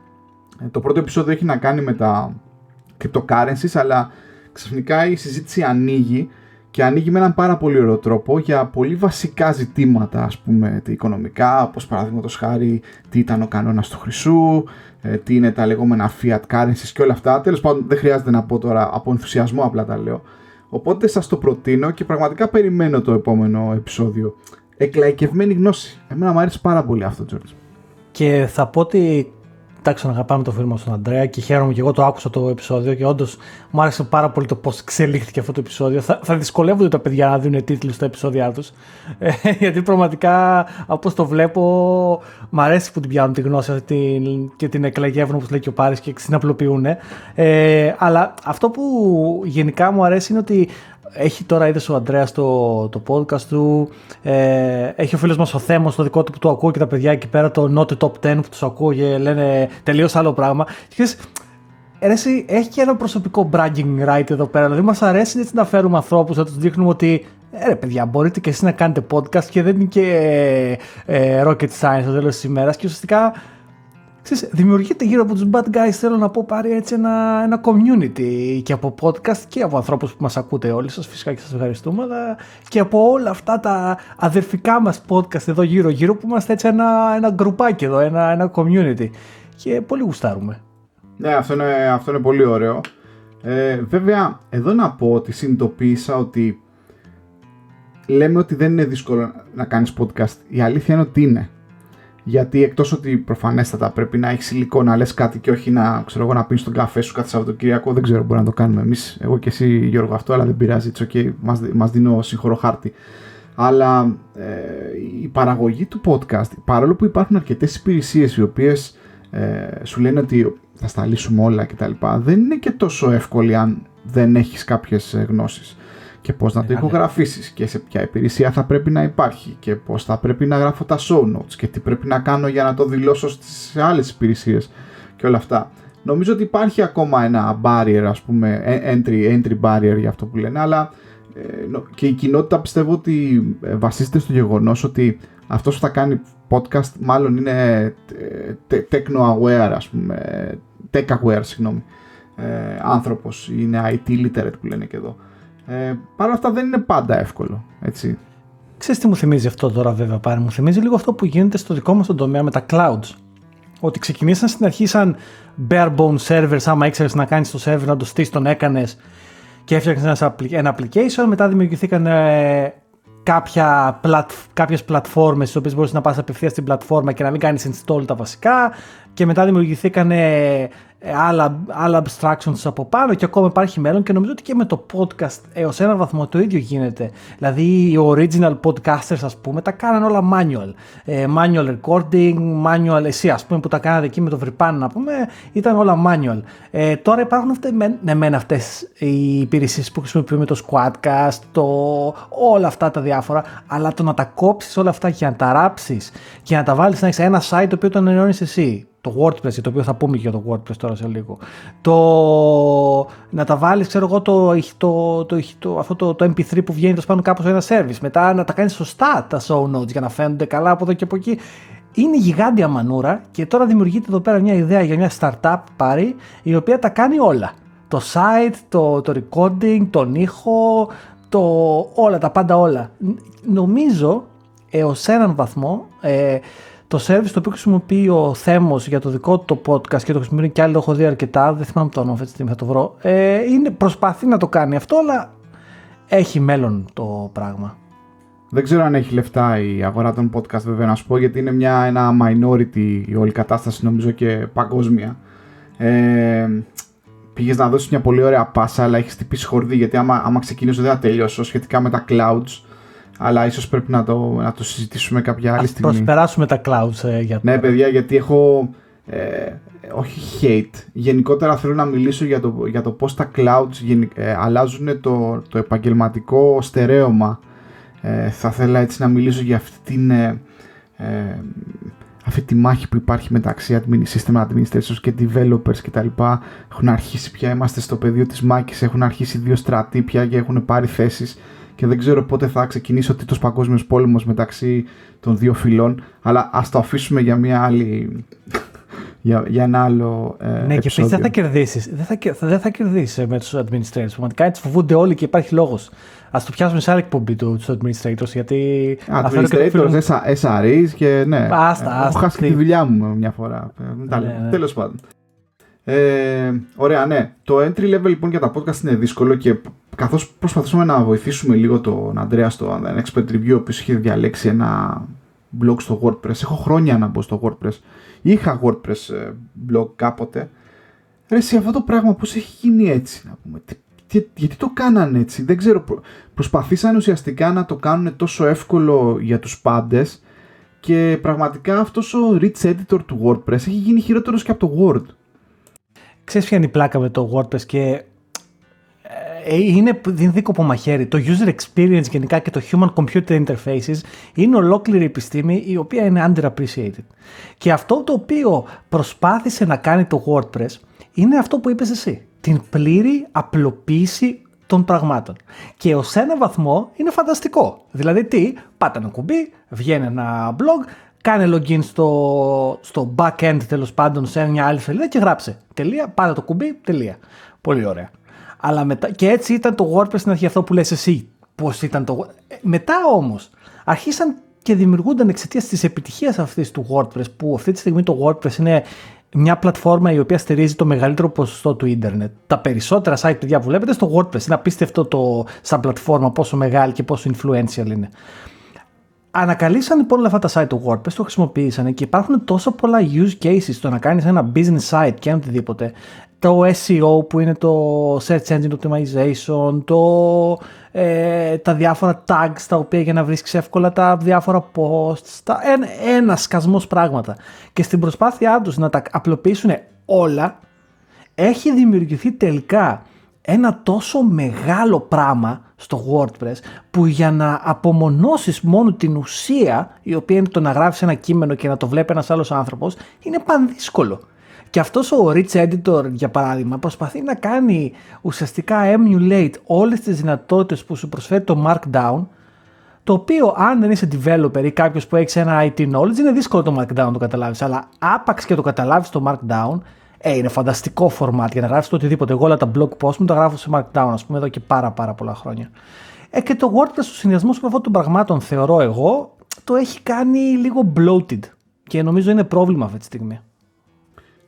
Ε, το πρώτο επεισόδιο έχει να κάνει με τα cryptocurrencies αλλά ξαφνικά η συζήτηση ανοίγει και ανοίγει με έναν πάρα πολύ ωραίο τρόπο για πολύ βασικά ζητήματα, ας πούμε, οικονομικά, όπως παραδείγματος χάρη τι ήταν ο κανόνας του χρυσού, ε, τι είναι τα λεγόμενα fiat currencies και όλα αυτά. Τέλος πάντων δεν χρειάζεται να πω τώρα από ενθουσιασμό απλά τα λέω. Οπότε σας το προτείνω και πραγματικά περιμένω το επόμενο επεισόδιο. Εκλαϊκευμένη γνώση. Εμένα μου αρέσει πάρα πολύ αυτό, George. Και θα πω ότι εντάξει, να αγαπάμε το φίλο μα τον Αντρέα και χαίρομαι και εγώ το άκουσα το επεισόδιο και όντως μου άρεσε πάρα πολύ το πώς εξελίχθηκε αυτό το επεισόδιο. Θα, θα δυσκολεύονται τα παιδιά να δίνουν τίτλους στα επεισόδια τους. Ε, γιατί πραγματικά όπω το βλέπω, μου αρέσει που την πιάνουν τη γνώση την, και την εκλεγεύουν όπως λέει και ο Πάρης και την απλοποιούν. Ε, αλλά αυτό που γενικά μου αρέσει είναι ότι έχει τώρα είδες ο Αντρέα το, το podcast του. Ε, έχει ο φίλος μας ο Θέμος το δικό του που το ακούω και τα παιδιά εκεί πέρα το Not Top 10 που τους ακούω και λένε τελείως άλλο πράγμα. Και αρέσει, έχει και ένα προσωπικό bragging right εδώ πέρα. Δηλαδή, μας αρέσει έτσι να φέρουμε ανθρώπους, να τους δείχνουμε ότι ε, ρε παιδιά, μπορείτε και εσείς να κάνετε podcast και δεν είναι και ε, ε rocket science στο τέλος της ημέρας. Και ουσιαστικά Ξέρεις, δημιουργείται γύρω από τους bad guys, θέλω να πω, πάρει έτσι ένα, ένα community και από podcast και από ανθρώπους που μας ακούτε όλοι σας, φυσικά και σας ευχαριστούμε, αλλά και από όλα αυτά τα αδερφικά μας podcast εδώ γύρω γύρω που είμαστε έτσι ένα, ένα γκρουπάκι εδώ, ένα, ένα community και πολύ γουστάρουμε. Ναι, αυτό είναι, αυτό είναι πολύ ωραίο. Ε, βέβαια, εδώ να πω ότι συνειδητοποίησα ότι λέμε ότι δεν είναι δύσκολο να κάνεις podcast. Η αλήθεια είναι ότι είναι. Γιατί εκτός ότι προφανέστατα πρέπει να έχεις υλικό να λες κάτι και όχι να, ξέρω εγώ, να πίνεις τον καφέ σου κάθε Σαββατοκύριακο, δεν ξέρω, μπορεί να το κάνουμε εμείς, εγώ και εσύ Γιώργο αυτό, αλλά δεν πειράζει, it's okay, μας, μας δίνω σύγχρονο χάρτη. Αλλά ε, η παραγωγή του podcast, παρόλο που υπάρχουν αρκετές υπηρεσίες οι οποίες ε, σου λένε ότι θα στα λύσουμε όλα κτλ., δεν είναι και τόσο εύκολη αν δεν έχεις κάποιες γνώσεις και πώς να το ηχογραφήσεις και σε ποια υπηρεσία θα πρέπει να υπάρχει και πώς θα πρέπει να γράφω τα show notes και τι πρέπει να κάνω για να το δηλώσω στις άλλες υπηρεσίες και όλα αυτά. Νομίζω ότι υπάρχει ακόμα ένα barrier, ας πούμε, entry, entry barrier για αυτό που λένε, αλλά ε, και η κοινότητα πιστεύω ότι ε, βασίζεται στο γεγονός ότι αυτός που θα κάνει podcast μάλλον είναι ε, techno aware, ας πούμε, tech aware, συγγνώμη, άνθρωπος, είναι IT literate που λένε και εδώ. Ε, Παρ' όλα αυτά δεν είναι πάντα εύκολο. Έτσι. Ξέρεις τι μου θυμίζει αυτό τώρα βέβαια πάρει. Μου θυμίζει λίγο αυτό που γίνεται στο δικό μας τον τομέα με τα clouds. Ότι ξεκινήσαν στην αρχή σαν bare bone servers, άμα ήξερες να κάνεις το server, να το στήσεις, τον έκανες και έφτιαξες ένας application. Μετά δημιουργηθήκαν ε, κάποια πλατ, κάποιες πλατφόρμες στις οποίες μπορείς να πας απευθείας στην πλατφόρμα και να μην κάνεις install τα βασικά και μετά δημιουργηθήκαν ε, ε, άλλα, άλλα abstractions από πάνω και ακόμα υπάρχει μέλλον και νομίζω ότι και με το podcast έως έναν βαθμό το ίδιο γίνεται. Δηλαδή οι original podcasters ας πούμε τα κάνανε όλα manual. Ε, manual recording, manual εσύ ας πούμε που τα κάνατε εκεί με το Βρυπάν να πούμε ήταν όλα manual. Ε, τώρα υπάρχουν αυτές, ναι, μεν αυτές οι υπηρεσίες που χρησιμοποιούμε το Squadcast, το, όλα αυτά τα διάφορα αλλά το να τα κόψεις όλα αυτά και να τα ράψεις και να τα βάλεις να έχεις ένα site το οποίο το ενώνεις εσύ το WordPress, το οποίο θα πούμε και για το WordPress τώρα σε λίγο. Το να τα βάλεις, ξέρω εγώ, το, το, το, το, αυτό το, το MP3 που βγαίνει πάνω κάπως ένα service. Μετά να τα κάνεις σωστά τα show notes για να φαίνονται καλά από εδώ και από εκεί. Είναι γιγάντια μανούρα και τώρα δημιουργείται εδώ πέρα μια ιδέα για μια startup πάρει η οποία τα κάνει όλα. Το site, το, το recording, τον ήχο, το, όλα, τα πάντα όλα. Νομίζω έως έναν βαθμό ε, το service το οποίο χρησιμοποιεί ο Θέμος για το δικό του το podcast και το χρησιμοποιεί και άλλοι το έχω δει αρκετά, δεν θυμάμαι το όνομα αυτή τη στιγμή, θα το βρω. Ε, είναι, προσπαθεί να το κάνει αυτό, αλλά έχει μέλλον το πράγμα. Δεν ξέρω αν έχει λεφτά η αγορά των podcast βέβαια να σου πω γιατί είναι μια, ένα minority η όλη κατάσταση νομίζω και παγκόσμια. Ε, πήγες να δώσεις μια πολύ ωραία πάσα αλλά έχεις τυπήσει χορδί γιατί άμα, άμα ξεκινήσω δεν θα τελειώσω σχετικά με τα clouds αλλά ίσως πρέπει να το, να το συζητήσουμε κάποια άλλη Ας στιγμή. προσπεράσουμε τα clouds ε, για Ναι, παιδιά, γιατί έχω. Ε, όχι hate. Γενικότερα θέλω να μιλήσω για το, για το πώς τα clouds ε, αλλάζουν το, το επαγγελματικό στερέωμα. Ε, θα ήθελα έτσι να μιλήσω για αυτή την, ε, ε αυτή τη μάχη που υπάρχει μεταξύ system administrators και developers κτλ. Έχουν αρχίσει πια, είμαστε στο πεδίο της μάχης, έχουν αρχίσει δύο στρατοί πια και έχουν πάρει θέσεις και δεν ξέρω πότε θα ξεκινήσει ο τρίτος παγκόσμιος πόλεμος μεταξύ των δύο φυλών αλλά ας το αφήσουμε για μια άλλη, για, για ένα άλλο ε, Ναι, και επίση δεν θα κερδίσεις. Δεν θα, δεν θα κερδίσεις με τους administrators. Πραγματικά έτσι φοβούνται όλοι και υπάρχει λόγος. Α το πιάσουμε σε άλλη εκπομπή τους administrators. Γιατί. Administrators, SREs και ναι. Άστα, Έχω χάσει και τη δουλειά μου μια φορά. Ναι, ναι. Τέλος πάντων. Ε, ωραία, ναι. Το entry level λοιπόν για τα podcast είναι δύσκολο και καθώς προσπαθούσαμε να βοηθήσουμε λίγο τον Αντρέα στο Expert Review, ο οποίος είχε διαλέξει ένα blog στο WordPress. Έχω χρόνια να μπω στο WordPress. Είχα WordPress ε, blog κάποτε. Ρε, σε αυτό το πράγμα πώς έχει γίνει έτσι, να πούμε; γιατί το κάνανε έτσι, δεν ξέρω. Προσπαθήσαν ουσιαστικά να το κάνουν τόσο εύκολο για τους πάντες και πραγματικά αυτός ο rich editor του WordPress έχει γίνει χειρότερος και από το Word. Ξέρεις ποια είναι η πλάκα με το WordPress και ε, είναι, είναι δίκοπο μαχαίρι. Το user experience γενικά και το human computer interfaces είναι ολόκληρη επιστήμη η οποία είναι underappreciated. Και αυτό το οποίο προσπάθησε να κάνει το WordPress είναι αυτό που είπες εσύ. Την πλήρη απλοποίηση των πραγμάτων. Και ως ένα βαθμό είναι φανταστικό. Δηλαδή τι, πάτε ένα κουμπί, βγαίνει ένα blog, κάνε login στο, στο back-end τέλος πάντων σε μια άλλη σελίδα και γράψε. Τελεία, πάτε το κουμπί, τελεία. Πολύ ωραία. Αλλά μετά, και έτσι ήταν το WordPress στην αρχή αυτό που λες εσύ. Πώς ήταν το ε, Μετά όμως αρχίσαν και δημιουργούνταν εξαιτίας της επιτυχίας αυτής του WordPress, που αυτή τη στιγμή το WordPress είναι μια πλατφόρμα η οποία στηρίζει το μεγαλύτερο ποσοστό του ίντερνετ. Τα περισσότερα site, παιδιά, που βλέπετε στο WordPress. Είναι απίστευτο το, σαν πλατφόρμα πόσο μεγάλη και πόσο influential είναι. Ανακαλύψαν λοιπόν όλα αυτά τα site του WordPress, το χρησιμοποίησαν και υπάρχουν τόσο πολλά use cases στο να κάνεις ένα business site και οτιδήποτε το SEO που είναι το Search Engine Optimization, το, ε, τα διάφορα tags τα οποία για να βρίσκεις εύκολα τα διάφορα posts, τα, ένα, ένα σκασμός πράγματα. Και στην προσπάθειά τους να τα απλοποιήσουν όλα, έχει δημιουργηθεί τελικά ένα τόσο μεγάλο πράγμα στο WordPress που για να απομονώσεις μόνο την ουσία η οποία είναι το να γράφεις ένα κείμενο και να το βλέπει ένας άλλος άνθρωπος είναι πανδύσκολο. Και αυτός ο Rich Editor για παράδειγμα προσπαθεί να κάνει ουσιαστικά emulate όλες τις δυνατότητες που σου προσφέρει το Markdown το οποίο αν δεν είσαι developer ή κάποιος που έχει ένα IT knowledge είναι δύσκολο το Markdown να το καταλάβεις αλλά άπαξ και το καταλάβεις το Markdown ε, είναι φανταστικό format για να γράφεις το οτιδήποτε. Εγώ όλα τα blog post μου τα γράφω σε Markdown ας πούμε εδώ και πάρα πάρα πολλά χρόνια. Ε, και το WordPress ο συνδυασμό αυτών των πραγμάτων θεωρώ εγώ το έχει κάνει λίγο bloated και νομίζω είναι πρόβλημα αυτή τη στιγμή.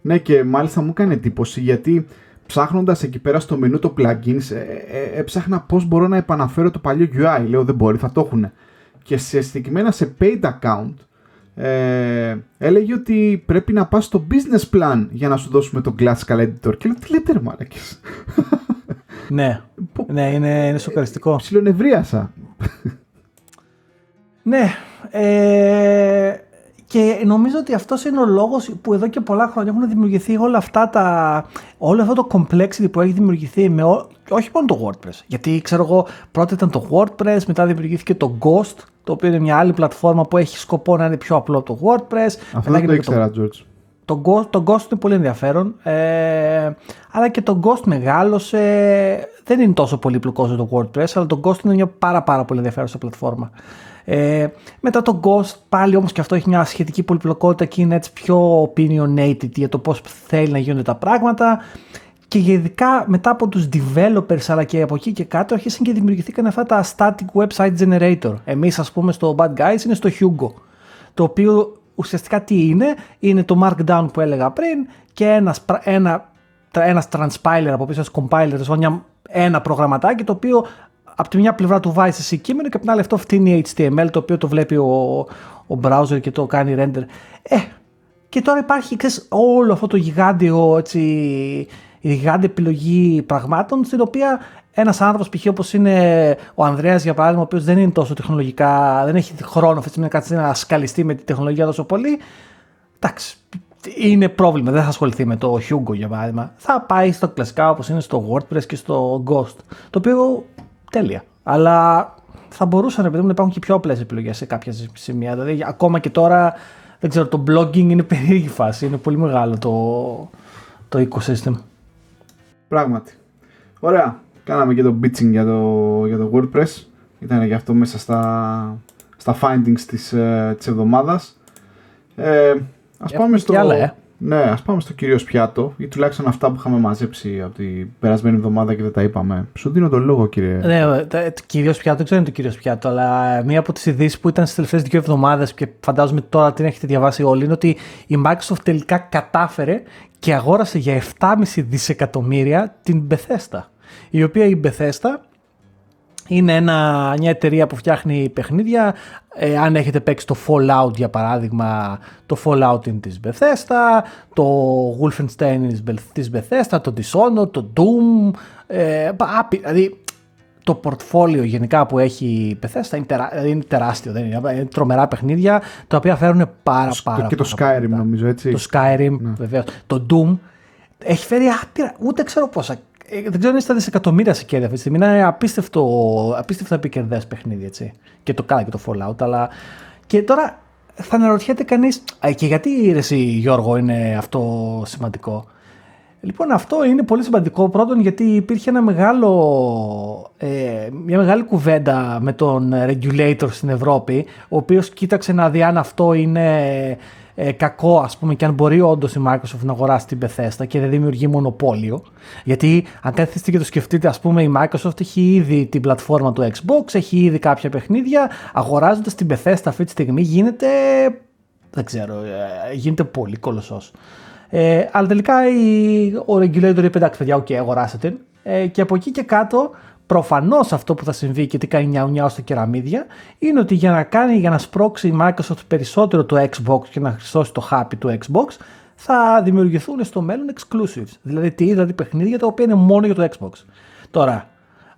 Ναι, και μάλιστα μου έκανε εντύπωση γιατί ψάχνοντας εκεί πέρα στο μενού το plugins, ε, ε, έψαχνα πώς μπορώ να επαναφέρω το παλιό UI. Λέω δεν μπορεί, θα το έχουν. Και σε συγκεκριμένα σε paid account, ε, έλεγε ότι πρέπει να πας στο business plan για να σου δώσουμε το classical editor. Και λέω τι λέτε ρε μάλακες. ναι, ναι είναι, είναι σοκαριστικό. Ψιλονευρίασα. ναι, ε, και νομίζω ότι αυτός είναι ο λόγος που εδώ και πολλά χρόνια έχουν δημιουργηθεί όλα αυτά τα. όλο αυτό το complexity που έχει δημιουργηθεί με. όχι μόνο το WordPress. Γιατί ξέρω εγώ, πρώτα ήταν το WordPress, μετά δημιουργήθηκε το Ghost, το οποίο είναι μια άλλη πλατφόρμα που έχει σκοπό να είναι πιο απλό το WordPress. Αυτό δεν το ήξερα, George. Το Ghost, το Ghost είναι πολύ ενδιαφέρον. Ε, αλλά και το Ghost μεγάλωσε. Δεν είναι τόσο πολύπλοκο το WordPress, αλλά το Ghost είναι μια πάρα, πάρα πολύ ενδιαφέρουσα πλατφόρμα. Ε, μετά το Ghost πάλι όμως και αυτό έχει μια σχετική πολυπλοκότητα και είναι έτσι πιο opinionated για το πώς θέλει να γίνονται τα πράγματα και ειδικά μετά από τους developers αλλά και από εκεί και κάτω αρχίσαν και δημιουργηθήκαν αυτά τα static website generator. Εμείς ας πούμε στο Bad Guys είναι στο Hugo το οποίο ουσιαστικά τι είναι, είναι το markdown που έλεγα πριν και ένας, ένα, ένας transpiler από πίσω, compiler, ένα προγραμματάκι το οποίο από τη μια πλευρά του βάζει εσύ κείμενο και από την άλλη αυτό φτύνει HTML το οποίο το βλέπει ο, ο browser και το κάνει render. Ε, και τώρα υπάρχει ξέρεις, όλο αυτό το γιγάντιο έτσι, η γιγάντια επιλογή πραγμάτων στην οποία ένας άνθρωπος, π.χ. όπως είναι ο Ανδρέας για παράδειγμα, ο οποίος δεν είναι τόσο τεχνολογικά, δεν έχει χρόνο αυτή να κάτσει να σκαλιστεί με τη τεχνολογία τόσο πολύ. Εντάξει, είναι πρόβλημα, δεν θα ασχοληθεί με το Hugo για παράδειγμα. Θα πάει στο κλασικά όπως είναι στο WordPress και στο Ghost. Το οποίο τέλεια. Αλλά θα μπορούσαν επειδή να υπάρχουν και πιο απλές επιλογές σε κάποια σημεία. Δηλαδή, ακόμα και τώρα, δεν ξέρω, το blogging είναι περίεργη φάση. Είναι πολύ μεγάλο το, το ecosystem. Πράγματι. Ωραία. Κάναμε και το bitching για το, για το WordPress. Ήταν γι' αυτό μέσα στα, στα findings της, ε, της εβδομάδας. Ε, ας πάμε στο... άλλα, ε. Ναι, ας πάμε στο κυρίως πιάτο ή τουλάχιστον αυτά που είχαμε μαζέψει από την περασμένη εβδομάδα και δεν τα είπαμε. Σου δίνω τον λόγο, κύριε. Ναι, το κυρίως πιάτο, δεν ξέρω αν είναι το κυρίως πιάτο, αλλά μία από τις ειδήσεις που ήταν στις τελευταίες δύο εβδομάδες και φαντάζομαι τώρα την έχετε διαβάσει όλοι είναι ότι η Microsoft τελικά κατάφερε και αγόρασε για 7,5 δισεκατομμύρια την Bethesda. Η οποία η Bethesda είναι ένα, μια εταιρεία που φτιάχνει παιχνίδια. Ε, αν έχετε παίξει το Fallout για παράδειγμα, το Fallout είναι της Bethesda, το Wolfenstein είναι της Bethesda, το Dishonored, το Doom, ε, δηλαδή το portfolio γενικά που έχει η Bethesda είναι, τερά, είναι τεράστιο, δεν είναι, είναι τρομερά παιχνίδια τα οποία φέρουν πάρα πάρα Και το Skyrim νομίζω έτσι. Το Skyrim ναι. βεβαίως. Το Doom έχει φέρει άπειρα, ούτε ξέρω πόσα ε, δεν ξέρω αν είναι στα δισεκατομμύρια σε κέρδη αυτή τη στιγμή. Είναι απίστευτο, απίστευτα επικερδές παιχνίδι έτσι. Και το καλά και το Fallout. Αλλά και τώρα θα αναρωτιέται κανείς. Και γιατί ρε, εσύ, Γιώργο είναι αυτό σημαντικό; Λοιπόν, αυτό είναι πολύ σημαντικό. Πρώτον, γιατί υπήρχε ένα μεγάλο, ε, μια μεγάλη κουβέντα με τον regulator στην Ευρώπη, ο οποίος κοίταξε να δει αν αυτό είναι ε, κακό ας πούμε και αν μπορεί όντως η Microsoft να αγοράσει την Bethesda και δεν δημιουργεί μονοπόλιο. Γιατί αν καθίσετε και το σκεφτείτε ας πούμε η Microsoft έχει ήδη την πλατφόρμα του Xbox, έχει ήδη κάποια παιχνίδια, αγοράζοντας την Bethesda αυτή τη στιγμή γίνεται, δεν ξέρω, ε, γίνεται πολύ κολοσσός. Ε, αλλά τελικά η, ο regulator είπε εντάξει παιδιά, ok, okay, αγοράσετε. Ε, και από εκεί και κάτω Προφανώς αυτό που θα συμβεί και τι κάνει νιάου νιάου στα κεραμίδια είναι ότι για να κάνει, για να σπρώξει η Microsoft περισσότερο το Xbox και να χρυσώσει το χάπι του Xbox, θα δημιουργηθούν στο μέλλον exclusives. Δηλαδή τι, δηλαδή παιχνίδια τα οποία είναι μόνο για το Xbox. Τώρα,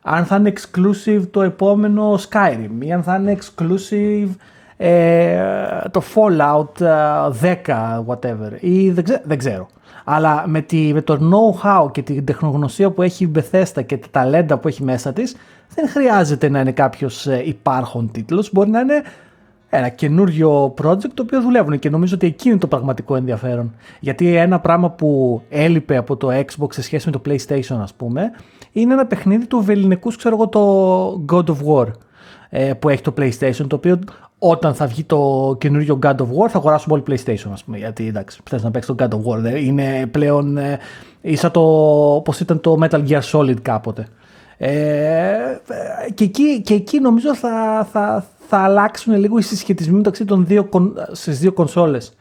αν θα είναι exclusive το επόμενο Skyrim ή αν θα είναι exclusive ε, το Fallout 10, ε, whatever, ή δεν, δεν ξέρω. Αλλά με, τη, με το know-how και την τεχνογνωσία που έχει η Bethesda και τα ταλέντα που έχει μέσα της, δεν χρειάζεται να είναι κάποιος ε, υπάρχον τίτλος, μπορεί να είναι ένα καινούριο project το οποίο δουλεύουν και νομίζω ότι εκεί είναι το πραγματικό ενδιαφέρον. Γιατί ένα πράγμα που έλειπε από το Xbox σε σχέση με το PlayStation ας πούμε, είναι ένα παιχνίδι του βεληνικούς, ξέρω εγώ, το God of War ε, που έχει το PlayStation, το οποίο όταν θα βγει το καινούριο God of War θα αγοράσουμε όλοι PlayStation ας πούμε γιατί εντάξει θες να παίξεις το God of War είναι πλέον ε, ίσα το όπως ήταν το Metal Gear Solid κάποτε. Ε, και, εκεί, και εκεί νομίζω θα, θα, θα αλλάξουν λίγο οι συσχετισμοί μεταξύ των δύο, στις δύο κονσόλες.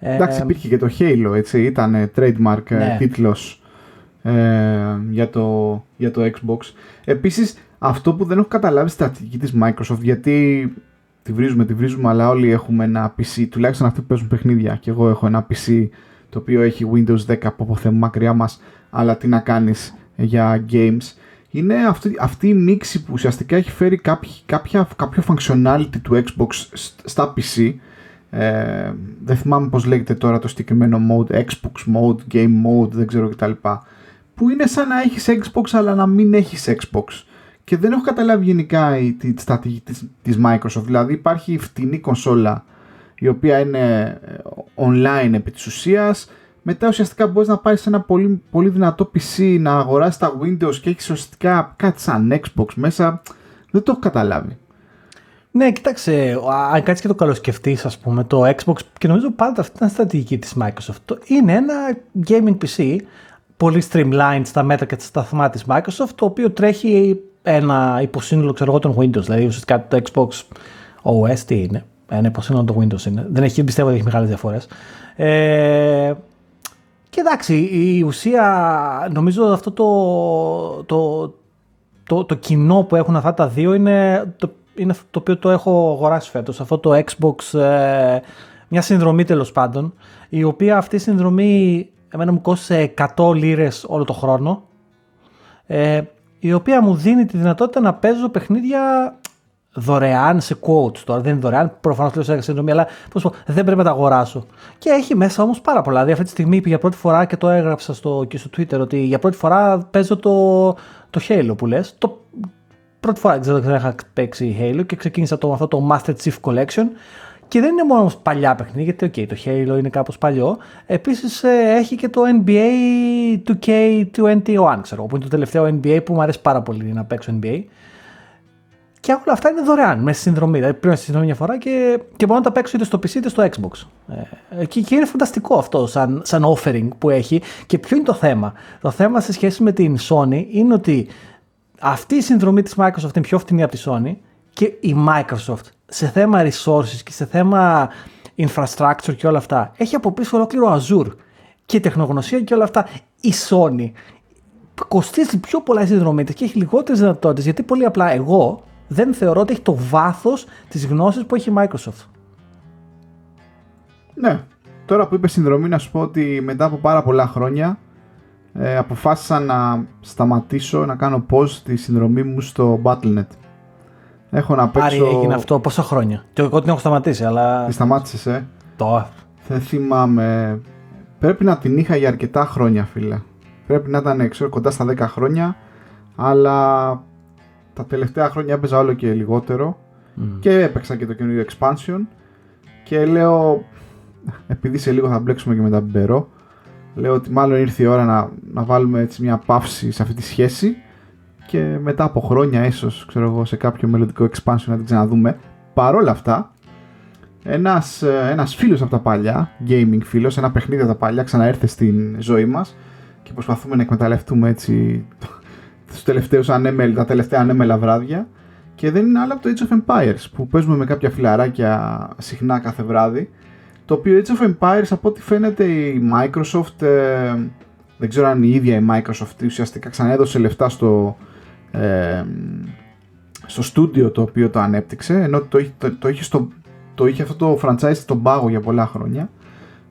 Εντάξει υπήρχε και το Halo έτσι ήταν trademark ε, ναι. τίτλος ε, για, το, για το Xbox. Επίσης αυτό που δεν έχω καταλάβει στρατηγική της Microsoft γιατί τη βρίζουμε, τη βρίζουμε, αλλά όλοι έχουμε ένα PC, τουλάχιστον αυτοί που παίζουν παιχνίδια. Και εγώ έχω ένα PC το οποίο έχει Windows 10 από αποθέμου μακριά μας, αλλά τι να κάνεις για games. Είναι αυτή, αυτή η μίξη που ουσιαστικά έχει φέρει κάποιο, κάποια, κάποιο functionality του Xbox στα PC. Ε, δεν θυμάμαι πώς λέγεται τώρα το συγκεκριμένο mode, Xbox mode, game mode, δεν ξέρω κτλ. Που είναι σαν να έχεις Xbox αλλά να μην έχεις Xbox και δεν έχω καταλάβει γενικά τη στρατηγική της, της Microsoft. Δηλαδή υπάρχει φτηνή κονσόλα η οποία είναι ε, online επί της ουσίας. Μετά ουσιαστικά μπορείς να πάρεις ένα πολύ, πολύ δυνατό PC να αγοράσεις τα Windows και έχεις ουσιαστικά κάτι σαν Xbox μέσα. Δεν το έχω καταλάβει. Ναι, κοίταξε, αν κάτσεις και το καλοσκεφτείς, ας πούμε, το Xbox και νομίζω πάντα αυτή ήταν στρατηγική της Microsoft. Είναι ένα gaming PC πολύ streamlined στα μέτρα και στα σταθμά της Microsoft, το οποίο τρέχει ένα υποσύνολο ξέρω εγώ των Windows. Δηλαδή ουσιαστικά το Xbox OS τι είναι. Ένα υποσύνολο των Windows είναι. Δεν έχει, πιστεύω ότι έχει μεγάλες διαφορές. Ε, και εντάξει, η ουσία νομίζω αυτό το, το, το, το κοινό που έχουν αυτά τα δύο είναι το, είναι το οποίο το έχω αγοράσει φέτος. Αυτό το Xbox, ε, μια συνδρομή τέλος πάντων, η οποία αυτή η συνδρομή εμένα μου κόστησε 100 λίρες όλο το χρόνο. Ε, η οποία μου δίνει τη δυνατότητα να παίζω παιχνίδια δωρεάν σε quotes. Τώρα δεν είναι δωρεάν, προφανώς λέω σε συνδρομή, αλλά πώς πω, δεν πρέπει να τα αγοράσω. Και έχει μέσα όμως πάρα πολλά. Δηλαδή αυτή τη στιγμή για πρώτη φορά και το έγραψα στο, και στο Twitter ότι για πρώτη φορά παίζω το, το Halo που λες. Το, πρώτη φορά δεν είχα παίξει Halo και ξεκίνησα το, αυτό το Master Chief Collection και δεν είναι μόνο παλιά παιχνίδια, γιατί okay, το Halo είναι κάπως παλιό. Επίσης ε, έχει και το NBA 2K21, ξέρω που είναι το τελευταίο NBA που μου αρέσει πάρα πολύ να παίξω NBA. Και όλα αυτά είναι δωρεάν μέσα στη συνδρομή. Δηλαδή πρέπει να συνδρομή μια φορά και, και μπορώ να τα παίξω είτε στο PC είτε στο Xbox. Ε, και, και είναι φανταστικό αυτό σαν, σαν offering που έχει. Και ποιο είναι το θέμα; Το θέμα σε σχέση με την Sony είναι ότι αυτή η συνδρομή της Microsoft είναι πιο φτηνή από τη Sony και η Microsoft σε θέμα resources και σε θέμα infrastructure και όλα αυτά έχει από πίσω ολόκληρο Azure και τεχνογνωσία και όλα αυτά. Η Sony κοστίζει πιο πολλά συνδρομή και έχει λιγότερες δυνατότητες γιατί πολύ απλά εγώ δεν θεωρώ ότι έχει το βάθος της γνώσης που έχει η Microsoft. Ναι. Τώρα που είπες συνδρομή, να σου πω ότι μετά από πάρα πολλά χρόνια ε, αποφάσισα να σταματήσω να κάνω pause τη συνδρομή μου στο Battle.net. Έχω να παίξω... Άρη έγινε αυτό πόσα χρόνια; Και εγώ την έχω σταματήσει, αλλά... Τη σταμάτησες, ε; Το. Δεν θυμάμαι. Πρέπει να την είχα για αρκετά χρόνια, φίλε. Πρέπει να ήταν, ξέρω, κοντά στα 10 χρόνια. Αλλά τα τελευταία χρόνια έπαιζα όλο και λιγότερο. Και έπαιξα και το καινούριο expansion. Και λέω, επειδή σε λίγο θα μπλέξουμε και με τα μπερό, λέω ότι μάλλον ήρθε η ώρα να, να βάλουμε έτσι μια παύση σε αυτή τη σχέση και μετά από χρόνια ίσως ξέρω εγώ σε κάποιο μελλοντικό expansion να την ξαναδούμε. Παρόλα αυτά, ένας, ε, ένας φίλος από τα παλιά, gaming φίλος, ένα παιχνίδι από τα παλιά ξαναέρθε στην ζωή μας και προσπαθούμε να εκμεταλλευτούμε έτσι τους τελευταίους ανέμελ, τα τελευταία ανέμελα βράδια και δεν είναι άλλο από το Age of Empires που παίζουμε με κάποια φιλαράκια συχνά κάθε βράδυ το οποίο Age of Empires από ό,τι φαίνεται η Microsoft ε, δεν ξέρω αν η ίδια η Microsoft ουσιαστικά ξανέδωσε λεφτά στο ε, στο στούντιο το οποίο το ανέπτυξε ενώ το, το, το, είχε στο, το είχε αυτό το franchise στον πάγο για πολλά χρόνια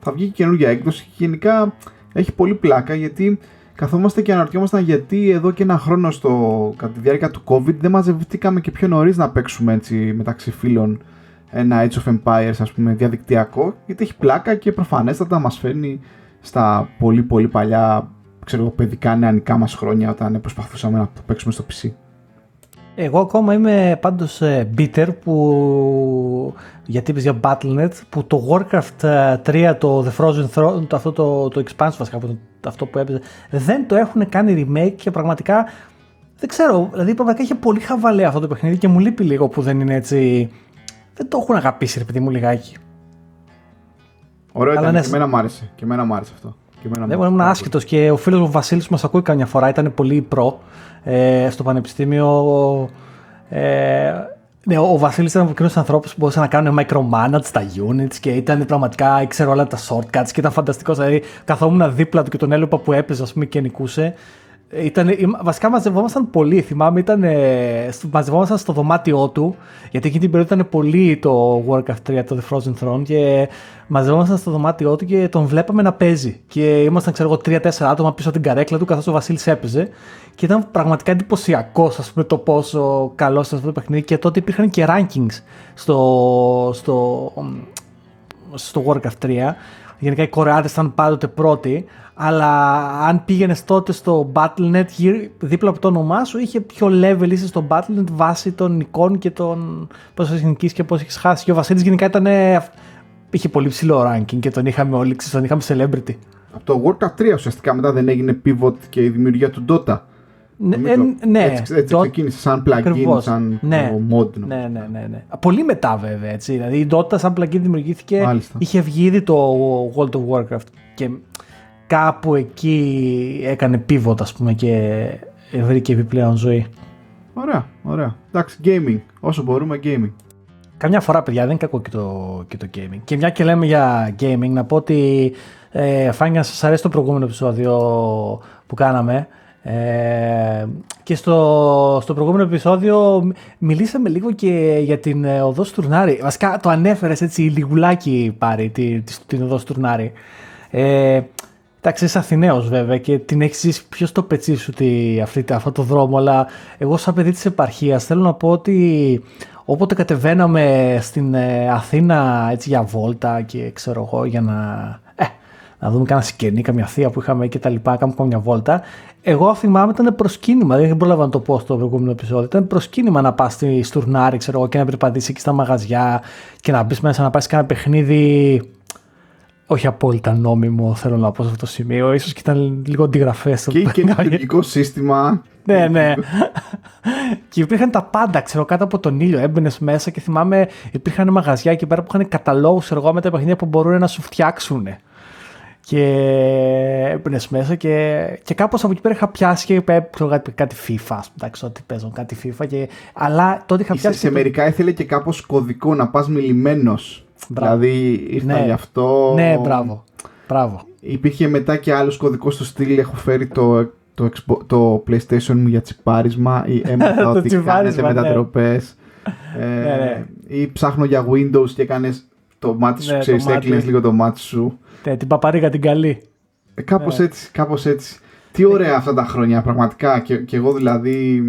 θα βγει και καινούργια έκδοση και γενικά έχει πολύ πλάκα γιατί καθόμαστε και αναρωτιόμασταν γιατί εδώ και ένα χρόνο στο, κατά τη διάρκεια του COVID δεν μαζευτήκαμε και πιο νωρίς να παίξουμε έτσι μεταξύ φίλων ένα Age of Empires ας πούμε διαδικτυακό γιατί έχει πλάκα και προφανέστατα μας φέρνει στα πολύ πολύ παλιά ξέρω εγώ, παιδικά νεανικά μας χρόνια όταν προσπαθούσαμε να το παίξουμε στο PC. Εγώ ακόμα είμαι πάντως ε, bitter που, γιατί είπες για Battle.net, που το Warcraft 3, ε, το The Frozen Throne, το, αυτό το, το expansion βασικά, αυτό που έπαιζε, δεν το έχουν κάνει remake και πραγματικά δεν ξέρω, δηλαδή πραγματικά είχε πολύ χαβαλέ αυτό το παιχνίδι και μου λείπει λίγο που δεν είναι έτσι, δεν το έχουν αγαπήσει ρε παιδί μου λιγάκι. Ωραίο ήταν, ναι, και εμένα μου άρεσε, και εμένα μου άρεσε αυτό. Δεν ήμουν άσχετος και ο φίλος μου Βασίλης μας ακούει καμιά φορά, ήταν πολύ προ ε, στο πανεπιστήμιο. Ε, ναι, ο Βασίλης ήταν από εκείνους ανθρώπους που μπορούσαν να κάνουν micromanage στα units και ήταν πραγματικά, ήξερε όλα τα shortcuts και ήταν φανταστικός. Δηλαδή, καθόμουν δίπλα του και τον έλεπα που έπαιζε, ας πούμε, και νικούσε. Ήταν, βασικά μαζευόμασταν πολύ. Θυμάμαι, ήταν, μαζευόμασταν στο δωμάτιό του, γιατί εκείνη την περίοδο ήταν πολύ το Warcraft 3, το The Frozen Throne και μαζευόμασταν στο δωμάτιό του και τον βλέπαμε να παίζει. Και ήμασταν, ξέρω εγώ, τρία-τέσσερα άτομα πίσω από την καρέκλα του, καθώς ο Βασίλης έπαιζε. Και ήταν πραγματικά εντυπωσιακός, ας πούμε, το πόσο καλό ήταν αυτό το παιχνίδι. Και τότε υπήρχαν και rankings στο, στο, στο Warcraft 3. Γενικά οι Κορεάτες ήταν πάντοτε πρώτοι, αλλά αν πήγαινες τότε στο Battle.net δίπλα από το όνομά σου, είχε πιο level είσαι στο Battle.net βάσει των εικόνων και των πόσο έχει νικήσει και πώς έχεις χάσει. Και ο Βασίλης γενικά ήταν. είχε πολύ ψηλό ranking και τον είχαμε όλοι, τον είχαμε celebrity. Από το Warcraft 3 ουσιαστικά μετά δεν έγινε pivot και η δημιουργία του Dota. Ναι, ε, ναι, έτσι, έτσι το... ξεκίνησε σαν plugin, Ακριβώς. σαν ναι, mod. Ναι, ναι, ναι, ναι. Πολύ μετά βέβαια. Έτσι. Δηλαδή η Dota σαν plugin δημιουργήθηκε, Μάλιστα. είχε βγει ήδη το World of Warcraft και κάπου εκεί έκανε pivot ας πούμε και βρήκε επιπλέον ζωή. Ωραία, ωραία. Εντάξει, gaming. Όσο μπορούμε, gaming. Καμιά φορά, παιδιά, δεν είναι κακό και το, και το gaming. Και μια και λέμε για gaming, να πω ότι ε, φάνηκε να σας αρέσει το προηγούμενο επεισόδιο που κάναμε. Ε, και στο, στο προηγούμενο επεισόδιο μιλήσαμε λίγο και για την ε, οδό Στουρνάρη. Βασικά το ανέφερες έτσι λιγουλάκι πάρει την, την οδό Στουρνάρη. Ε, Εντάξει, είσαι Αθηναίος βέβαια και την έχεις ζήσει πιο στο πετσί σου τη, αυτή, αυτό το δρόμο. Αλλά εγώ, σαν παιδί της επαρχίας, θέλω να πω ότι όποτε κατεβαίναμε στην ε, Αθήνα έτσι για βόλτα και ξέρω εγώ για να, ε, να δούμε κανένα σκηνή, καμιά θεία που είχαμε και τα λοιπά, κάνουμε καμιά βόλτα. Εγώ θυμάμαι ήταν προσκύνημα, δεν πρόλαβα να το πω στο προηγούμενο επεισόδιο. Ήταν προσκύνημα να πας στη Στουρνάρη, ξέρω εγώ, και να περπατήσεις εκεί στα μαγαζιά και να μπεις μέσα να πάρεις κανένα παιχνίδι όχι απόλυτα νόμιμο, θέλω να πω σε αυτό το σημείο. Ίσως και ήταν λίγο αντιγραφές. Και, και ένα λειτουργικό σύστημα ναι, ναι. και υπήρχαν τα πάντα, ξέρω, κάτω από τον ήλιο. Έμπαινες μέσα και θυμάμαι υπήρχαν μαγαζιά εκεί πέρα που είχαν καταλόγους εγώ με τα παιχνίδια που μπορούν να σου φτιάξουν. Και έμπαινες μέσα και, και κάπως από εκεί πέρα είχα πιάσει και έπαιξα κάτι FIFA. Εντάξει, ότι παίζω κάτι FIFA. Και, αλλά τότε είχα πιάσει. Σε, μερικά ήθελε και κάπως κωδικό να πας μιλημένος. Δηλαδή ήρθα ναι. γι' αυτό. Ναι, μπράβο. μπράβο. Υπήρχε μετά και άλλος κωδικός στο στυλ. Έχω φέρει το, το, το PlayStation μου για τσιπάρισμα ή έμαθα ότι κάνετε ναι. μετατροπές. ε, ναι, ναι. Ή ψάχνω για Windows και έκανες το μάτι σου, ναι, ξέρεις, έκλεινες λίγο το μάτι σου. Ναι, την παπαρίγα την καλή. Ε, κάπως ναι. έτσι, κάπως έτσι. Τι ωραία αυτά τα χρόνια, πραγματικά. Και, και εγώ δηλαδή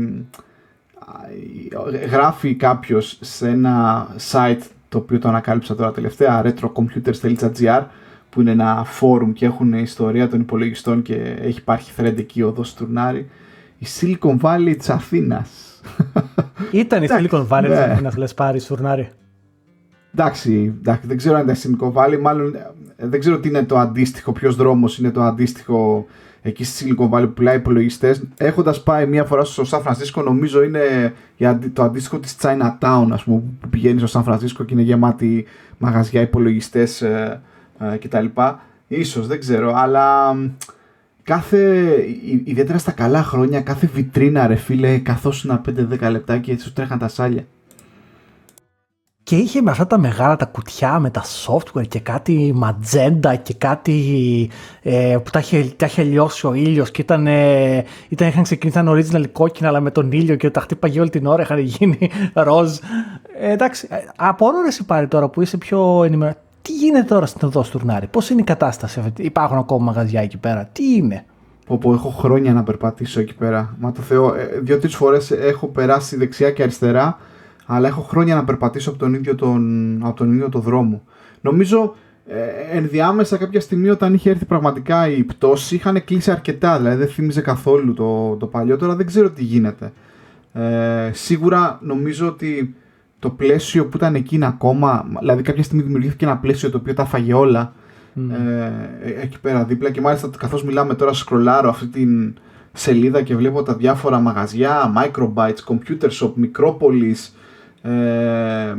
γράφει κάποιος σε ένα site το οποίο το ανακάλυψα τώρα τελευταία, retrocomputers.gr που είναι ένα φόρουμ και έχουν ιστορία των υπολογιστών και έχει υπάρχει thread εκεί ο Τουρνάρη. Η Silicon Valley της Αθήνας. Ήταν η Silicon Valley της ναι. Αθήνας, λες πάρει Τουρνάρη. Εντάξει, εντάξει, δεν ξέρω αν ήταν Silicon Valley, μάλλον δεν ξέρω τι είναι το αντίστοιχο, ποιος δρόμος είναι το αντίστοιχο εκεί στη Silicon Valley που πουλάει υπολογιστές. Έχοντας πάει μία φορά στο Σαν Φρανσίσκο, νομίζω είναι το αντίστοιχο της Chinatown, ας πούμε, που πηγαίνει στο Σαν Φρανσίσκο και είναι γεμάτη μαγαζιά υπολογιστές ε, ε, κτλ. Ίσως, δεν ξέρω, αλλά κάθε, ιδιαίτερα στα καλά χρόνια, κάθε βιτρίνα ρε φίλε, καθόσουν 5-10 λεπτά και σου τρέχαν τα σάλια. Και είχε με αυτά τα μεγάλα τα κουτιά με τα software και κάτι ματζέντα και κάτι ε, που τα είχε, τα είχε λιώσει ο ήλιος και ήταν, ε, ήταν, είχαν ξεκινήσει ήταν original κόκκινα αλλά με τον ήλιο και τα χτύπαγε όλη την ώρα, είχαν γίνει ροζ. Ε, εντάξει, ε, απορώ ρε πάρει τώρα που είσαι πιο ενημερωμένο. Τι γίνεται τώρα στην οδό Στουρνάρη, πώς είναι η κατάσταση αυτή, υπάρχουν ακόμα μαγαζιά εκεί πέρα, τι είναι; Όπου έχω χρόνια να περπατήσω εκεί πέρα. Μα το Θεό, ε, δύο-τρει φορές έχω περάσει δεξιά και αριστερά, αλλά έχω χρόνια να περπατήσω από τον ίδιο τον, από τον ίδιο το δρόμο. Νομίζω ε, ενδιάμεσα κάποια στιγμή όταν είχε έρθει πραγματικά η πτώση είχαν κλείσει αρκετά, δηλαδή δεν θύμιζε καθόλου το, το παλιό, τώρα δεν ξέρω τι γίνεται. Ε, σίγουρα νομίζω ότι το πλαίσιο που ήταν εκείνα ακόμα, δηλαδή κάποια στιγμή δημιουργήθηκε ένα πλαίσιο το οποίο τα φάγε όλα ε, εκεί πέρα δίπλα και μάλιστα καθώς μιλάμε τώρα σκρολάρω αυτή την σελίδα και βλέπω τα διάφορα μαγαζιά, Microbytes, Computer Shop, Micropolis ε,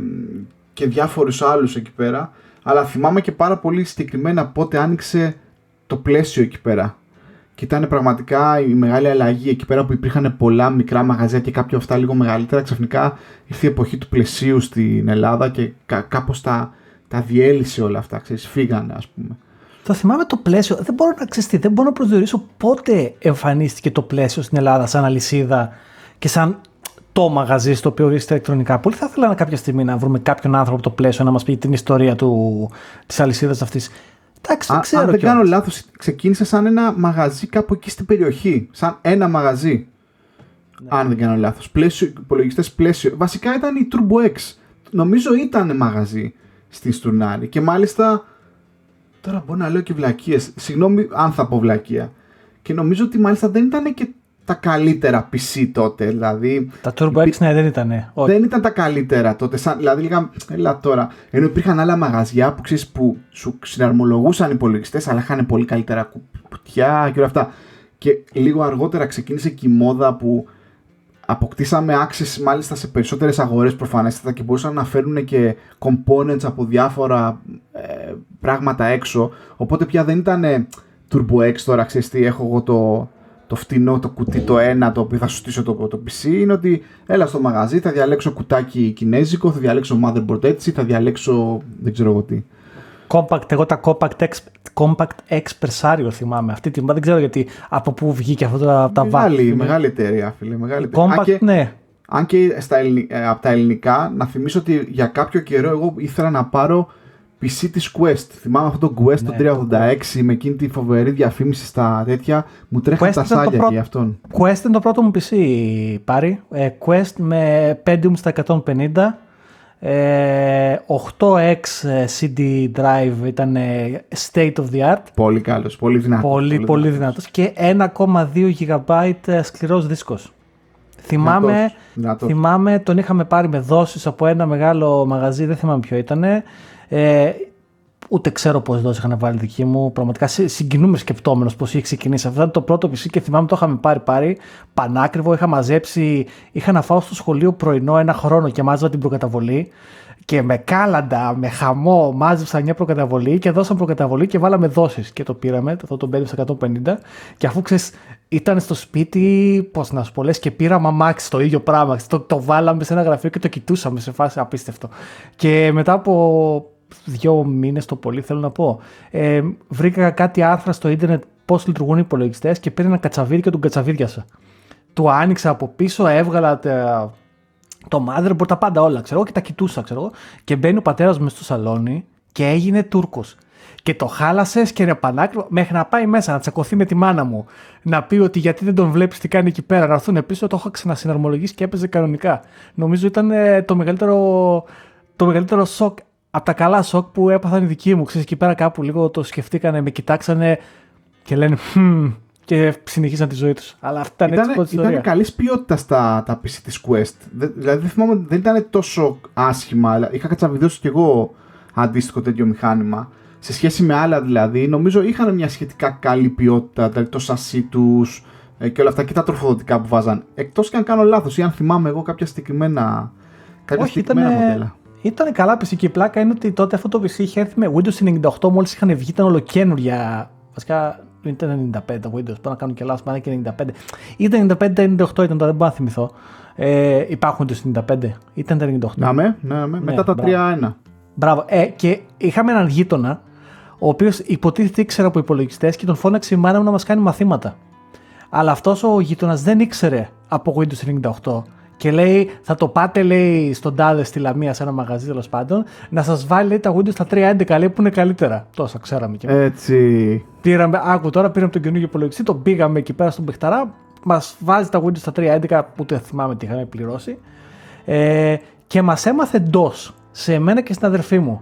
και διάφορους άλλους εκεί πέρα αλλά θυμάμαι και πάρα πολύ συγκεκριμένα πότε άνοιξε το πλαίσιο εκεί πέρα και ήταν πραγματικά η μεγάλη αλλαγή εκεί πέρα που υπήρχαν πολλά μικρά μαγαζιά και κάποια αυτά λίγο μεγαλύτερα. Ξαφνικά ήρθε η εποχή του πλαισίου στην Ελλάδα και κά- κάπως τα, τα διέλυσε όλα αυτά. Ξέρεις, φύγανε ας πούμε. Το θυμάμαι το πλαίσιο. Δεν μπορώ να ξεστεί, δεν μπορώ να προσδιορίσω πότε εμφανίστηκε το πλαίσιο στην Ελλάδα σαν αλυσίδα και σαν το μαγαζί στο οποίο βρίσκεται ηλεκτρονικά. Πολύ θα ήθελα κάποια στιγμή να βρούμε κάποιον άνθρωπο από το πλαίσιο να μας πει την ιστορία του, της αλυσίδας αυτής. Εντάξει, δεν ξέρω. Αν δεν κάνω λάθος, ξεκίνησε σαν ένα μαγαζί κάπου εκεί στην περιοχή. Σαν ένα μαγαζί. Ναι. Αν δεν κάνω λάθος. Υπολογιστές πλαίσιο. Βασικά ήταν η Turbo X. Νομίζω ήταν μαγαζί στη Στουρνάρη. Και μάλιστα. Τώρα μπορώ να λέω και βλακίες. Συγγνώμη αν θα πω βλακεία. Και νομίζω ότι μάλιστα δεν ήταν και τα καλύτερα PC τότε. Δηλαδή, τα Turbo X ναι, δεν ήταν. Δεν ήταν τα καλύτερα τότε. Σαν, δηλαδή, λίγα, έλα τώρα. Ενώ υπήρχαν άλλα μαγαζιά που ξέρεις που σου συναρμολογούσαν υπολογιστές, αλλά είχαν πολύ καλύτερα κουτιά και όλα αυτά. Και λίγο αργότερα ξεκίνησε και η μόδα που αποκτήσαμε access μάλιστα σε περισσότερες αγορές προφανέστατα και μπορούσαν να φέρουν και components από διάφορα ε, πράγματα έξω οπότε πια δεν ήταν Turbo X τώρα ξέρεις τι έχω εγώ το, το φτηνό, το κουτί το ένα το οποίο θα σου στήσω το, το PC είναι ότι έλα στο μαγαζί, θα διαλέξω κουτάκι κινέζικο, θα διαλέξω motherboard έτσι, θα διαλέξω δεν ξέρω εγώ τι. Compact, εγώ τα Compact X, Compact X Persario θυμάμαι. Αυτή την δεν ξέρω γιατί από πού βγήκε αυτό τα, τα Μεγάλη, μεγάλη εταιρεία, φίλε. Μεγάλη εταιρεία. Compact, αν και, ναι. Αν και στα ε, από τα ελληνικά, να θυμίσω ότι για κάποιο καιρό εγώ ήθελα να πάρω PC της Quest. Θυμάμαι αυτό το Quest ναι, το 386 με εκείνη τη φοβερή διαφήμιση στα τέτοια. Μου τρέχαν τα σάλια πρώτο... για αυτόν. Quest είναι το πρώτο μου PC, πάρει. Ε, Quest με Pentium στα 150. Ε, 8X ε, CD drive ήταν ε, state of the art. Πολύ καλός, πολύ δυνατός. Πολύ, πολύ, πολύ δυνατός. Και 1,2 GB σκληρός δίσκος. Θυμάμαι, δυνατός, θυμάμαι, τον είχαμε πάρει με δόσεις από ένα μεγάλο μαγαζί, δεν θυμάμαι ποιο ήταν. Ε, ούτε ξέρω πώ δόση είχαν βάλει δική μου. Πραγματικά συγκινούμε σκεπτόμενος πώ είχε ξεκινήσει. Αυτό ήταν το πρώτο PC και θυμάμαι το είχαμε πάρει πάρει πανάκριβο. Είχα μαζέψει, είχα να φάω στο σχολείο πρωινό ένα χρόνο και μάζευα την προκαταβολή. Και με κάλαντα, με χαμό, μάζεψα μια προκαταβολή και δώσαμε προκαταβολή και βάλαμε δόσεις. Και το πήραμε, αυτό το 5 150. Και αφού ξέρεις, ήταν στο σπίτι, πώς να σου πω, λες, και πήραμε αμάξι το ίδιο πράγμα. Το, το βάλαμε σε ένα γραφείο και το κοιτούσαμε σε φάση απίστευτο. Και μετά από δύο μήνες το πολύ, θέλω να πω, ε, βρήκα κάτι άρθρα στο ίντερνετ πώς λειτουργούν οι υπολογιστές και πήρε ένα κατσαβίδι και τον κατσαβίδιασα. Του άνοιξα από πίσω, έβγαλα τα, το motherboard, τα πάντα όλα, ξέρω και τα κοιτούσα, ξέρω Και μπαίνει ο πατέρας μου στο σαλόνι και έγινε Τούρκος. Και το χάλασες και είναι πανάκριβο μέχρι να πάει μέσα να τσακωθεί με τη μάνα μου. Να πει ότι γιατί δεν τον βλέπεις τι κάνει εκεί πέρα. Να έρθουν πίσω, το έχω ξανασυναρμολογήσει και έπαιζε κανονικά. Νομίζω ήταν ε, το μεγαλύτερο, το μεγαλύτερο σοκ από τα καλά σοκ που έπαθαν οι δικοί μου. Ξέρεις, εκεί πέρα κάπου λίγο το σκεφτήκανε, με κοιτάξανε και λένε hm, και συνεχίσαν τη ζωή τους. Αλλά αυτά ήταν, ήταν έτσι Ήταν καλής ποιότητας τα, τα PC της Quest. Δηλαδή δεν θυμάμαι, δεν ήταν τόσο άσχημα. Είχα κατσαβιδώσει κι εγώ αντίστοιχο τέτοιο μηχάνημα. Σε σχέση με άλλα δηλαδή, νομίζω είχαν μια σχετικά καλή ποιότητα. Δηλαδή το σασί τους ε, και όλα αυτά και τα τροφοδοτικά που βάζαν. Εκτός και αν κάνω λάθος ή αν θυμάμαι εγώ κάποια συγκεκριμένα, κάποια Όχι, συγκεκριμένα ήταν, μοντέλα. Ήταν καλά PC και η πλάκα είναι ότι τότε αυτό το PC είχε έρθει με Windows 98 μόλις είχαν βγει, ήταν ολοκένουργια. Βασικά ήταν 95 το Windows, πάω να κάνω και λάθος, πάνε και 95. Ήταν 95 98 ήταν το, δεν μπορώ να θυμηθώ. Ε, υπάρχουν το 95, ήταν τα 98. Να με, ναι, με. μετά τα 3-1. Μπράβο. Ε, και είχαμε έναν γείτονα, ο οποίος υποτίθεται ήξερε από υπολογιστές και τον φώναξε η μάνα μου να μας κάνει μαθήματα. Αλλά αυτός ο γείτονας δεν ήξερε από Windows 98 και λέει, θα το πάτε λέει στον τάδε στη Λαμία σε ένα μαγαζί τέλος πάντων, να σας βάλει λέει, τα Windows στα 3.11 λέει που είναι καλύτερα. Τόσα ξέραμε και Έτσι. Πήραμε, άκου τώρα, πήραμε τον καινούργιο υπολογιστή, τον πήγαμε εκεί πέρα στον Πεχταρά, μας βάζει τα Windows στα 3.11 που δεν θυμάμαι τι είχαμε πληρώσει. Ε, και μας έμαθε DOS σε μένα και στην αδερφή μου.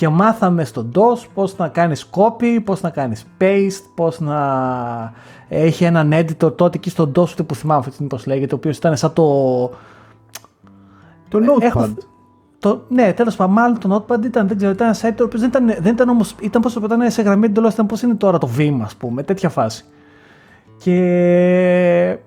Και μάθαμε στο DOS πώς να κάνεις copy, πώς να κάνεις paste, πώς να έχει έναν editor τότε εκεί στο DOS που θυμάμαι αυτή πώς λέγεται, ο οποίος ήταν σαν το... Το Notepad. Έχω... Το, ναι, τέλος πάντων, μάλλον το Notepad ήταν, δεν ξέρω, ήταν ένα site το οποίο δεν ήταν, δεν ήταν όμω, ήταν πώς ήταν σε γραμμή εντελώς, ήταν πώς είναι τώρα το Vim, ας πούμε, τέτοια φάση. Και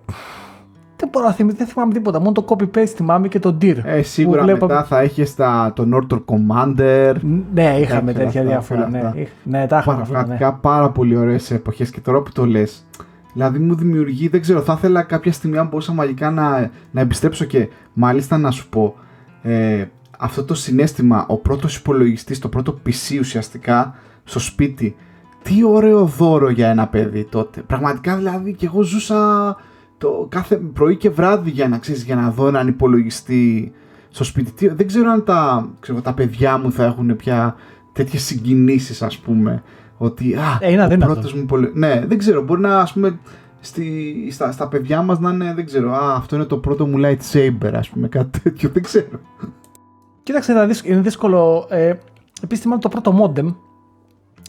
δεν μπορώ να θυμάμαι, δεν θυμάμαι τίποτα. Μόνο το copy-paste θυμάμαι και το dir. Ε, σίγουρα βλέπω... μετά θα έχεις το Norton Commander. Ναι, είχαμε τέτοια διάφορα. Ναι, ναι, τα είχαμε αυτά. Ναι. πάρα πολύ ωραίες εποχές και τώρα που το λες. Δηλαδή μου δημιουργεί, δεν ξέρω, θα ήθελα κάποια στιγμή αν μπορούσα μαγικά να, να επιστρέψω και μάλιστα να σου πω ε, αυτό το συνέστημα, ο πρώτος υπολογιστής, το πρώτο PC ουσιαστικά στο σπίτι, τι ωραίο δώρο για ένα παιδί τότε. Πραγματικά δηλαδή και εγώ ζούσα το κάθε πρωί και βράδυ για να ξέρεις, για να δω έναν υπολογιστή στο σπίτι. Δεν ξέρω αν τα, ξέρω, τα παιδιά μου θα έχουν πια τέτοιες συγκινήσεις ας πούμε. Ότι α, ε, είναι ο πρώτος μου υπολογιστής. Ναι, δεν ξέρω, μπορεί να ας πούμε στη, στα, στα παιδιά μας να είναι, δεν ξέρω, α, αυτό είναι το πρώτο μου lightsaber ας πούμε, κάτι τέτοιο, δεν ξέρω. Κοίταξε, είναι δύσκολο. Ε, Επίσης θυμάμαι το πρώτο modem,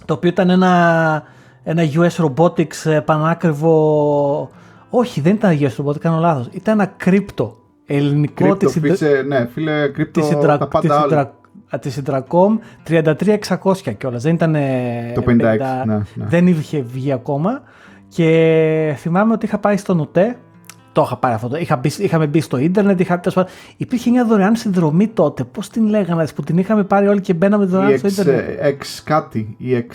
το οποίο ήταν ένα, ένα US Robotics ε, πανάκριβο όχι, δεν ήταν Αγίας Robotics, κάνω λάθος. Ήταν ένα κρύπτο ελληνικό κρύπτο, της, ναι, φίλε, κρύπτο της, τα πάντα της, της Intracom 33600 κιόλας. Δεν ήταν. Το 56. 50, ναι, ναι. Δεν είχε βγει ακόμα. Και θυμάμαι ότι είχα πάει στο ΝΟΤΕ. Το είχα πάρει αυτό. Είχα μπει, είχαμε μπει στο ίντερνετ. Είχα, υπήρχε μια δωρεάν συνδρομή τότε. Πώς την λέγανε, που την είχαμε πάρει όλοι και μπαίναμε δωρεάν στο ίντερνετ. X κάτι. Η X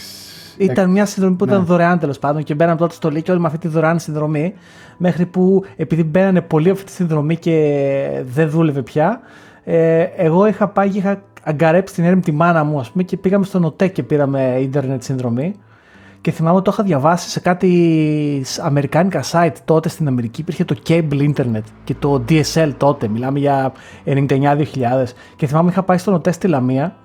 ήταν μια συνδρομή που ήταν ναι. δωρεάν τέλος πάντων και μπαίναμε τότε στο Λύκειο όλοι με αυτή τη δωρεάν συνδρομή. Μέχρι που επειδή μπαίνανε πολύ αυτή τη συνδρομή και δεν δούλευε πια, ε, εγώ είχα πάει και είχα αγκαρέψει την έρημη τη μάνα μου, ας πούμε, και πήγαμε στο ΝΟΤΕ και πήραμε ίντερνετ συνδρομή. Και θυμάμαι ότι το είχα διαβάσει σε κάτι αμερικάνικα site τότε στην Αμερική. Υπήρχε το cable internet και το DSL τότε. Μιλάμε για 99-2000. Και θυμάμαι είχα πάει στο ΝΟΤΕ στη Λαμία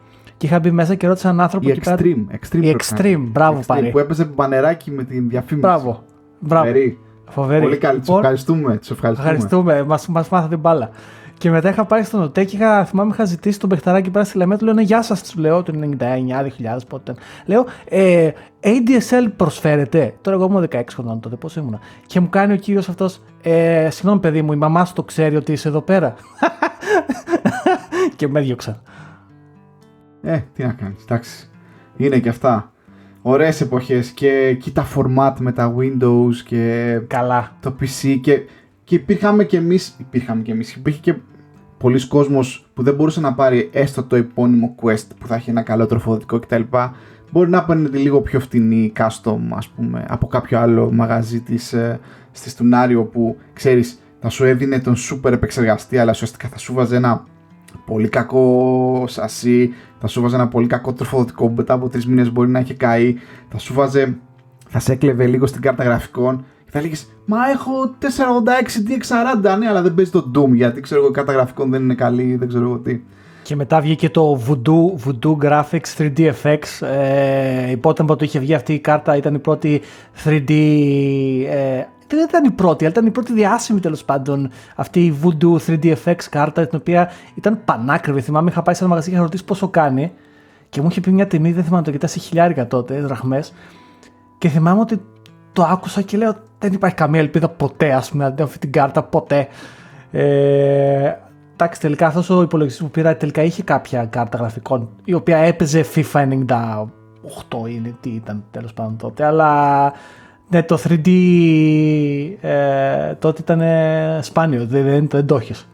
και είχα μπει μέσα και ρώτησα έναν άνθρωπο. Η Extreme. Extreme, η Extreme, μπράβο extreme, Που έπαιζε μπανεράκι με την διαφήμιση. Μπράβο. μπράβο. Φοβερή. Φοβερή. Πολύ καλή. Τους ευχαριστούμε. Τους ευχαριστούμε. ευχαριστούμε. Μας, μας μάθατε μπάλα. Και μετά είχα πάει στον ΟΤΕ και είχα, θυμάμαι είχα ζητήσει τον παιχταράκι πέρα στη Λεμέ, του λέω «Ναι, Γεια σας, τους λέω, το 99, 2000 πότε. Λέω ε, ADSL προσφέρεται. Τώρα εγώ ήμουν 16 χρονών τότε, πώ ήμουνα. Και μου κάνει ο κύριος αυτός, ε, συγγνώμη παιδί μου, η μαμά σου το ξέρει ότι είσαι εδώ πέρα. και με έδιωξα. Ε, τι να κάνεις, εντάξει. Είναι και αυτά. Ωραίες εποχές και κοίτα format με τα Windows και Καλά. το PC και, και υπήρχαμε και εμείς, υπήρχαμε και εμείς, υπήρχε και πολλοί κόσμος που δεν μπορούσε να πάρει έστω το επώνυμο Quest που θα έχει ένα καλό τροφοδοτικό κτλ. Μπορεί να παίρνει λίγο πιο φτηνή custom ας πούμε από κάποιο άλλο μαγαζί της, ε, στη Στουνάριο που ξέρεις θα σου έδινε τον super επεξεργαστή αλλά ουσιαστικά θα σου βάζει ένα πολύ κακό σασί, θα σου βάζει ένα πολύ κακό τροφοδοτικό που μετά από τρεις μήνες μπορεί να έχει καεί, θα σου βάζε, θα σε έκλεβε λίγο στην κάρτα γραφικών και θα λέγε Μα έχω 486 DX40, ναι, αλλά δεν παίζει το Doom γιατί ξέρω εγώ η κάρτα γραφικών δεν είναι καλή, δεν ξέρω εγώ τι. Και μετά βγήκε το Voodoo, Voodoo Graphics 3D FX. Ε, υπότιτλοι που είχε βγει αυτή η κάρτα ήταν η πρώτη 3D ε, δεν ήταν η πρώτη, αλλά ήταν η πρώτη διάσημη τέλος πάντων αυτή η Voodoo 3D FX κάρτα, την οποία ήταν πανάκριβη. Θυμάμαι, είχα πάει σε ένα μαγαζί και είχα ρωτήσει πόσο κάνει και μου είχε πει μια τιμή, δεν θυμάμαι το κοιτάσει χιλιάρικα τότε, δραχμές. Και θυμάμαι ότι το άκουσα και λέω: Δεν υπάρχει καμία ελπίδα ποτέ, ας πούμε, να αυτή την κάρτα, ποτέ. Ε, εντάξει, τελικά αυτός ο υπολογιστής που πήρα τελικά είχε κάποια κάρτα γραφικών, η οποία έπαιζε FIFA 98 είναι τι ήταν τέλος πάντων τότε, αλλά ναι, το 3D ε, τότε ήταν σπάνιο, δεν, δεν, δεν το έχεις.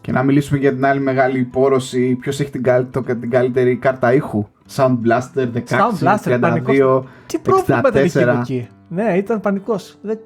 Και να μιλήσουμε για την άλλη μεγάλη υπόρωση, ποιος έχει την, το, την καλύτερη κάρτα ήχου; Sound Blaster 16, Sound Blaster, 32, Τι πρόβλημα ήταν εκεί. Ναι, ήταν πανικός. Δεν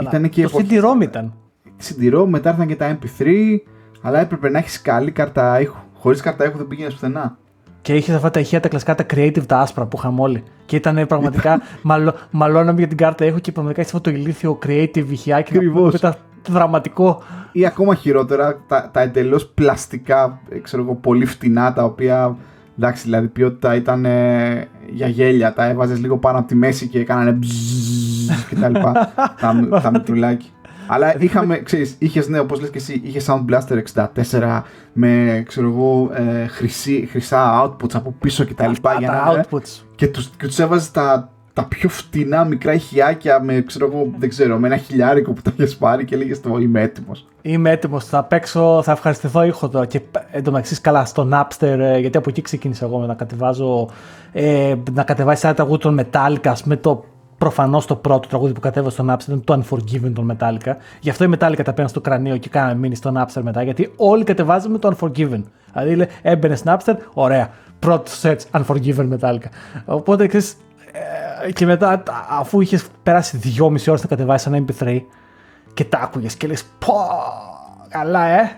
Ήταν και το CD-ROM ήταν. CD-ROM, μετά ήρθαν και τα MP3, αλλά έπρεπε να έχεις καλή κάρτα ήχου. Χωρίς κάρτα ήχου δεν πήγαινες πουθενά. Και είχε αυτά τα ηχεία τα κλασικά, τα creative, τα άσπρα που είχαμε όλοι. Και ήταν πραγματικά. μαλώ, μαλώναμε για την κάρτα έχω και πραγματικά είχε αυτό το ηλίθιο creative ηχιάκι. Ακριβώς. Ήταν δραματικό. Ή ακόμα χειρότερα, τα, τα εντελώς πλαστικά, ξέρω εγώ, πολύ φτηνά, τα οποία. Εντάξει, δηλαδή ποιότητα ήταν ε, για γέλια. Τα έβαζες λίγο πάνω από τη μέση και έκανανε μπζζζ και τα λοιπά. τα, τα μητρουλάκι. Αλλά είχαμε, ξέρεις, είχες ναι, όπως λες και εσύ, είχες Sound Blaster 64 με, ξέρω εγώ, ε, χρυσή, χρυσά outputs από πίσω και τα λοιπά. Για να, outputs. Και τους, και τους έβαζες τα, τα πιο φτηνά μικρά ηχιάκια με, ξέρω εγώ, δεν ξέρω, με ένα χιλιάρικο που τα είχες πάρει και λέγε το είμαι έτοιμος. Είμαι έτοιμος. Θα παίξω, θα ευχαριστηθώ ήχο τώρα. Και εντωμεταξύ καλά στο Napster, ε, γιατί από εκεί ξεκίνησα εγώ με να κατεβάζω. Ε, να κατεβάσει ένα τραγούδι των Metallica με το Προφανώς το πρώτο τραγούδι που κατέβασε στο Napster ήταν το Unforgiven των Metallica. Γι' αυτό η Metallica τα παίρνει στο κρανίο και κάναμε μείνει στο Napster μετά. Γιατί όλοι κατεβάζαμε το Unforgiven. Δηλαδή έμπαινε στο Napster, ωραία. Πρώτο search Unforgiven Metallica. Οπότε ξέρεις. Ε, και μετά, αφού είχες περάσει δυόμιση ώρες να κατεβάσεις ένα MP3 και τα άκουγες και λες, Πω, καλά, ε,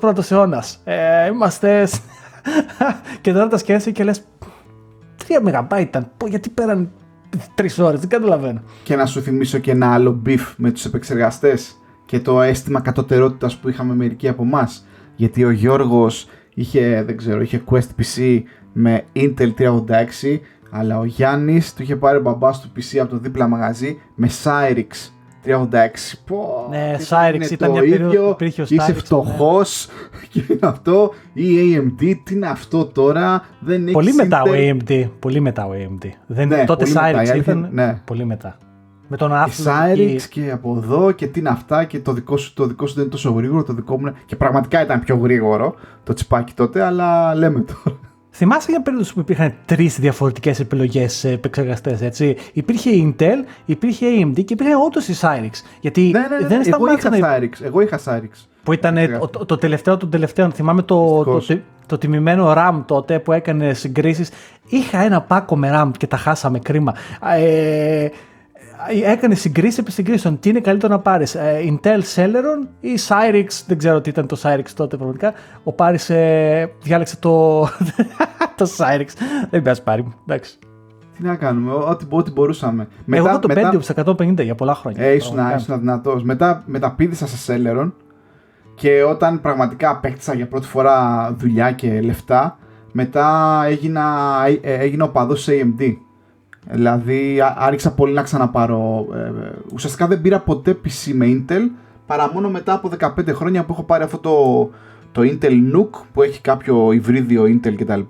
21ο αιώνας. Ε, είμαστε. και τώρα τα σκέφτεσαι και λες, 3 MB ήταν. Γιατί πέραν τρεις ώρες, δεν καταλαβαίνω. Και να σου θυμίσω και ένα άλλο beef με τους επεξεργαστές και το αίσθημα κατωτερότητας που είχαμε μερικοί από εμάς. Γιατί ο Γιώργος είχε, δεν ξέρω, είχε Quest PC με Intel 386, αλλά ο Γιάννης του είχε πάρει ο μπαμπάς του PC από το δίπλα μαγαζί με Cyrix 386. Πω, ναι, Cyrix ήταν το ίδιο, είσαι φτωχός ναι. και είναι αυτό. Ή AMD, τι είναι αυτό τώρα; Δεν πολύ μετά ο AMD. Πολύ μετά ο AMD. Δεν, ναι, τότε Cyrix ήταν. Ναι. Πολύ μετά. Με τον Athlon. Cyrix και... από εδώ και τι είναι αυτά και το δικό σου, το δικό σου δεν είναι τόσο γρήγορο. Το δικό μου Και πραγματικά ήταν πιο γρήγορο το τσιπάκι τότε, αλλά λέμε τώρα. Θυμάσαι για περίπτωση που υπήρχαν τρεις διαφορετικές επιλογές επεξεργαστές, έτσι; Υπήρχε η Intel, υπήρχε η AMD και υπήρχε όντως η Cyrix. Γιατί ναι, ναι, ναι, δεν εγώ είχα να... Cyrix. Εγώ είχα Cyrix. Που ήταν το, το, τελευταίο των τελευταίων. Θυμάμαι το, το, το, το, τιμημένο RAM τότε που έκανε συγκρίσεις. Είχα ένα πάκο με RAM και τα χάσαμε κρίμα. Ε, έκανε συγκρίσει επί συγκρίσεων. Τι είναι καλύτερο να πάρεις, ε, Intel Celeron ή Cyrix, δεν ξέρω τι ήταν το Cyrix τότε πραγματικά. Ο Πάρης ε, διάλεξε το, το Cyrix. Δεν πειράζει πάρει μου, εντάξει. Τι να κάνουμε, ό,τι, ό,τι μπορούσαμε. Μετά, Εγώ το μετά... σε 150 για πολλά χρόνια. Ε, ήσουν, ήσουν δυνατό. Μετά μεταπίδησα σε Celeron και όταν πραγματικά απέκτησα για πρώτη φορά δουλειά και λεφτά, μετά έγινα, ε, έγινα οπαδός AMD. Δηλαδή άρχισα πολύ να ξαναπάρω. Ε, ουσιαστικά δεν πήρα ποτέ PC με Intel παρά μόνο μετά από 15 χρόνια που έχω πάρει αυτό το, το Intel NUC που έχει κάποιο υβρίδιο Intel κτλ.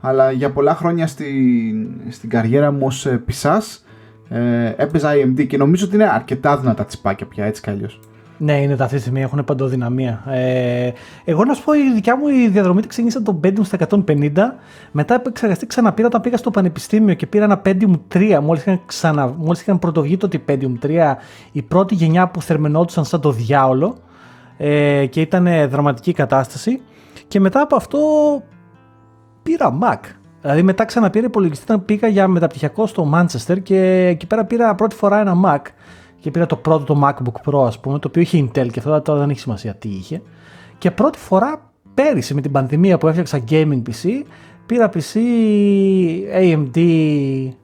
Αλλά για πολλά χρόνια στην, στην καριέρα μου ως πισάς ες, έπαιζα AMD και νομίζω ότι είναι αρκετά δυνατά τσιπάκια πια έτσι κι αλλιώς. Ναι, είναι τα αυτή τη στιγμή, έχουν παντοδυναμία. Ε, εγώ να σου πω, η δικιά μου η διαδρομή τη ξεκίνησε το Pentium στα 150. Μετά επεξεργαστή ξαναπήρα όταν πήγα στο πανεπιστήμιο και πήρα ένα Pentium 3. Μόλις είχαν, ξανα, μόλις είχαν πρωτοβγεί το Pentium 3, η πρώτη γενιά που θερμενόντουσαν σαν το διάολο ε, και ήταν δραματική κατάσταση. Και μετά από αυτό πήρα Mac. Δηλαδή μετά ξαναπήρα υπολογιστή όταν πήγα για μεταπτυχιακό στο Manchester και εκεί πέρα πήρα πρώτη φορά ένα Mac και πήρα το πρώτο το MacBook Pro ας πούμε το οποίο είχε Intel και αυτό τώρα δεν έχει σημασία τι είχε και πρώτη φορά πέρυσι με την πανδημία που έφτιαξα gaming PC πήρα PC AMD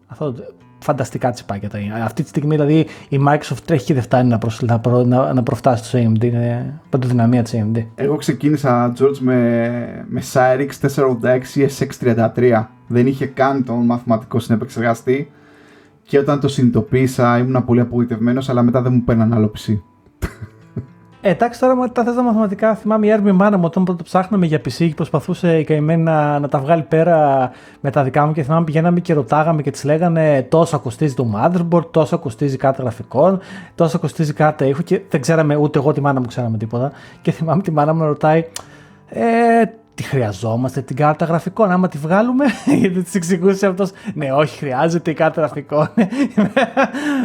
αυτό, φανταστικά τσιπάκια τα Αυτή τη στιγμή δηλαδή η Microsoft τρέχει και δεν φτάνει να, προσ, να, προ, να, να προφτάσει στο AMD. Είναι παντοδυναμία της AMD. Εγώ ξεκίνησα, George, με, με Cyrix 486 SX33. Δεν είχε καν τον μαθηματικό συνεπεξεργαστή. Και όταν το συνειδητοποίησα ήμουν πολύ απογοητευμένος, αλλά μετά δεν μου παίρναν άλλο PC. Ε, εντάξει, τώρα με τα θες τα μαθηματικά, θυμάμαι η έρμη μάνα μου όταν πρώτο ψάχναμε για PC και προσπαθούσε η καημένη να, να τα βγάλει πέρα με τα δικά μου και θυμάμαι πηγαίναμε και ρωτάγαμε και της λέγανε τόσο κοστίζει το motherboard, τόσο κοστίζει κάρτα γραφικών, τόσο κοστίζει κάρτα ήχου και δεν ξέραμε ούτε εγώ τη μάνα μου ξέραμε τίποτα. Και θυμάμαι τη μάνα μου ρωτάει, ε, τι χρειαζόμαστε την κάρτα γραφικών. Άμα τη βγάλουμε, γιατί της εξηγούσε αυτός. Ναι, όχι, χρειάζεται η κάρτα γραφικών.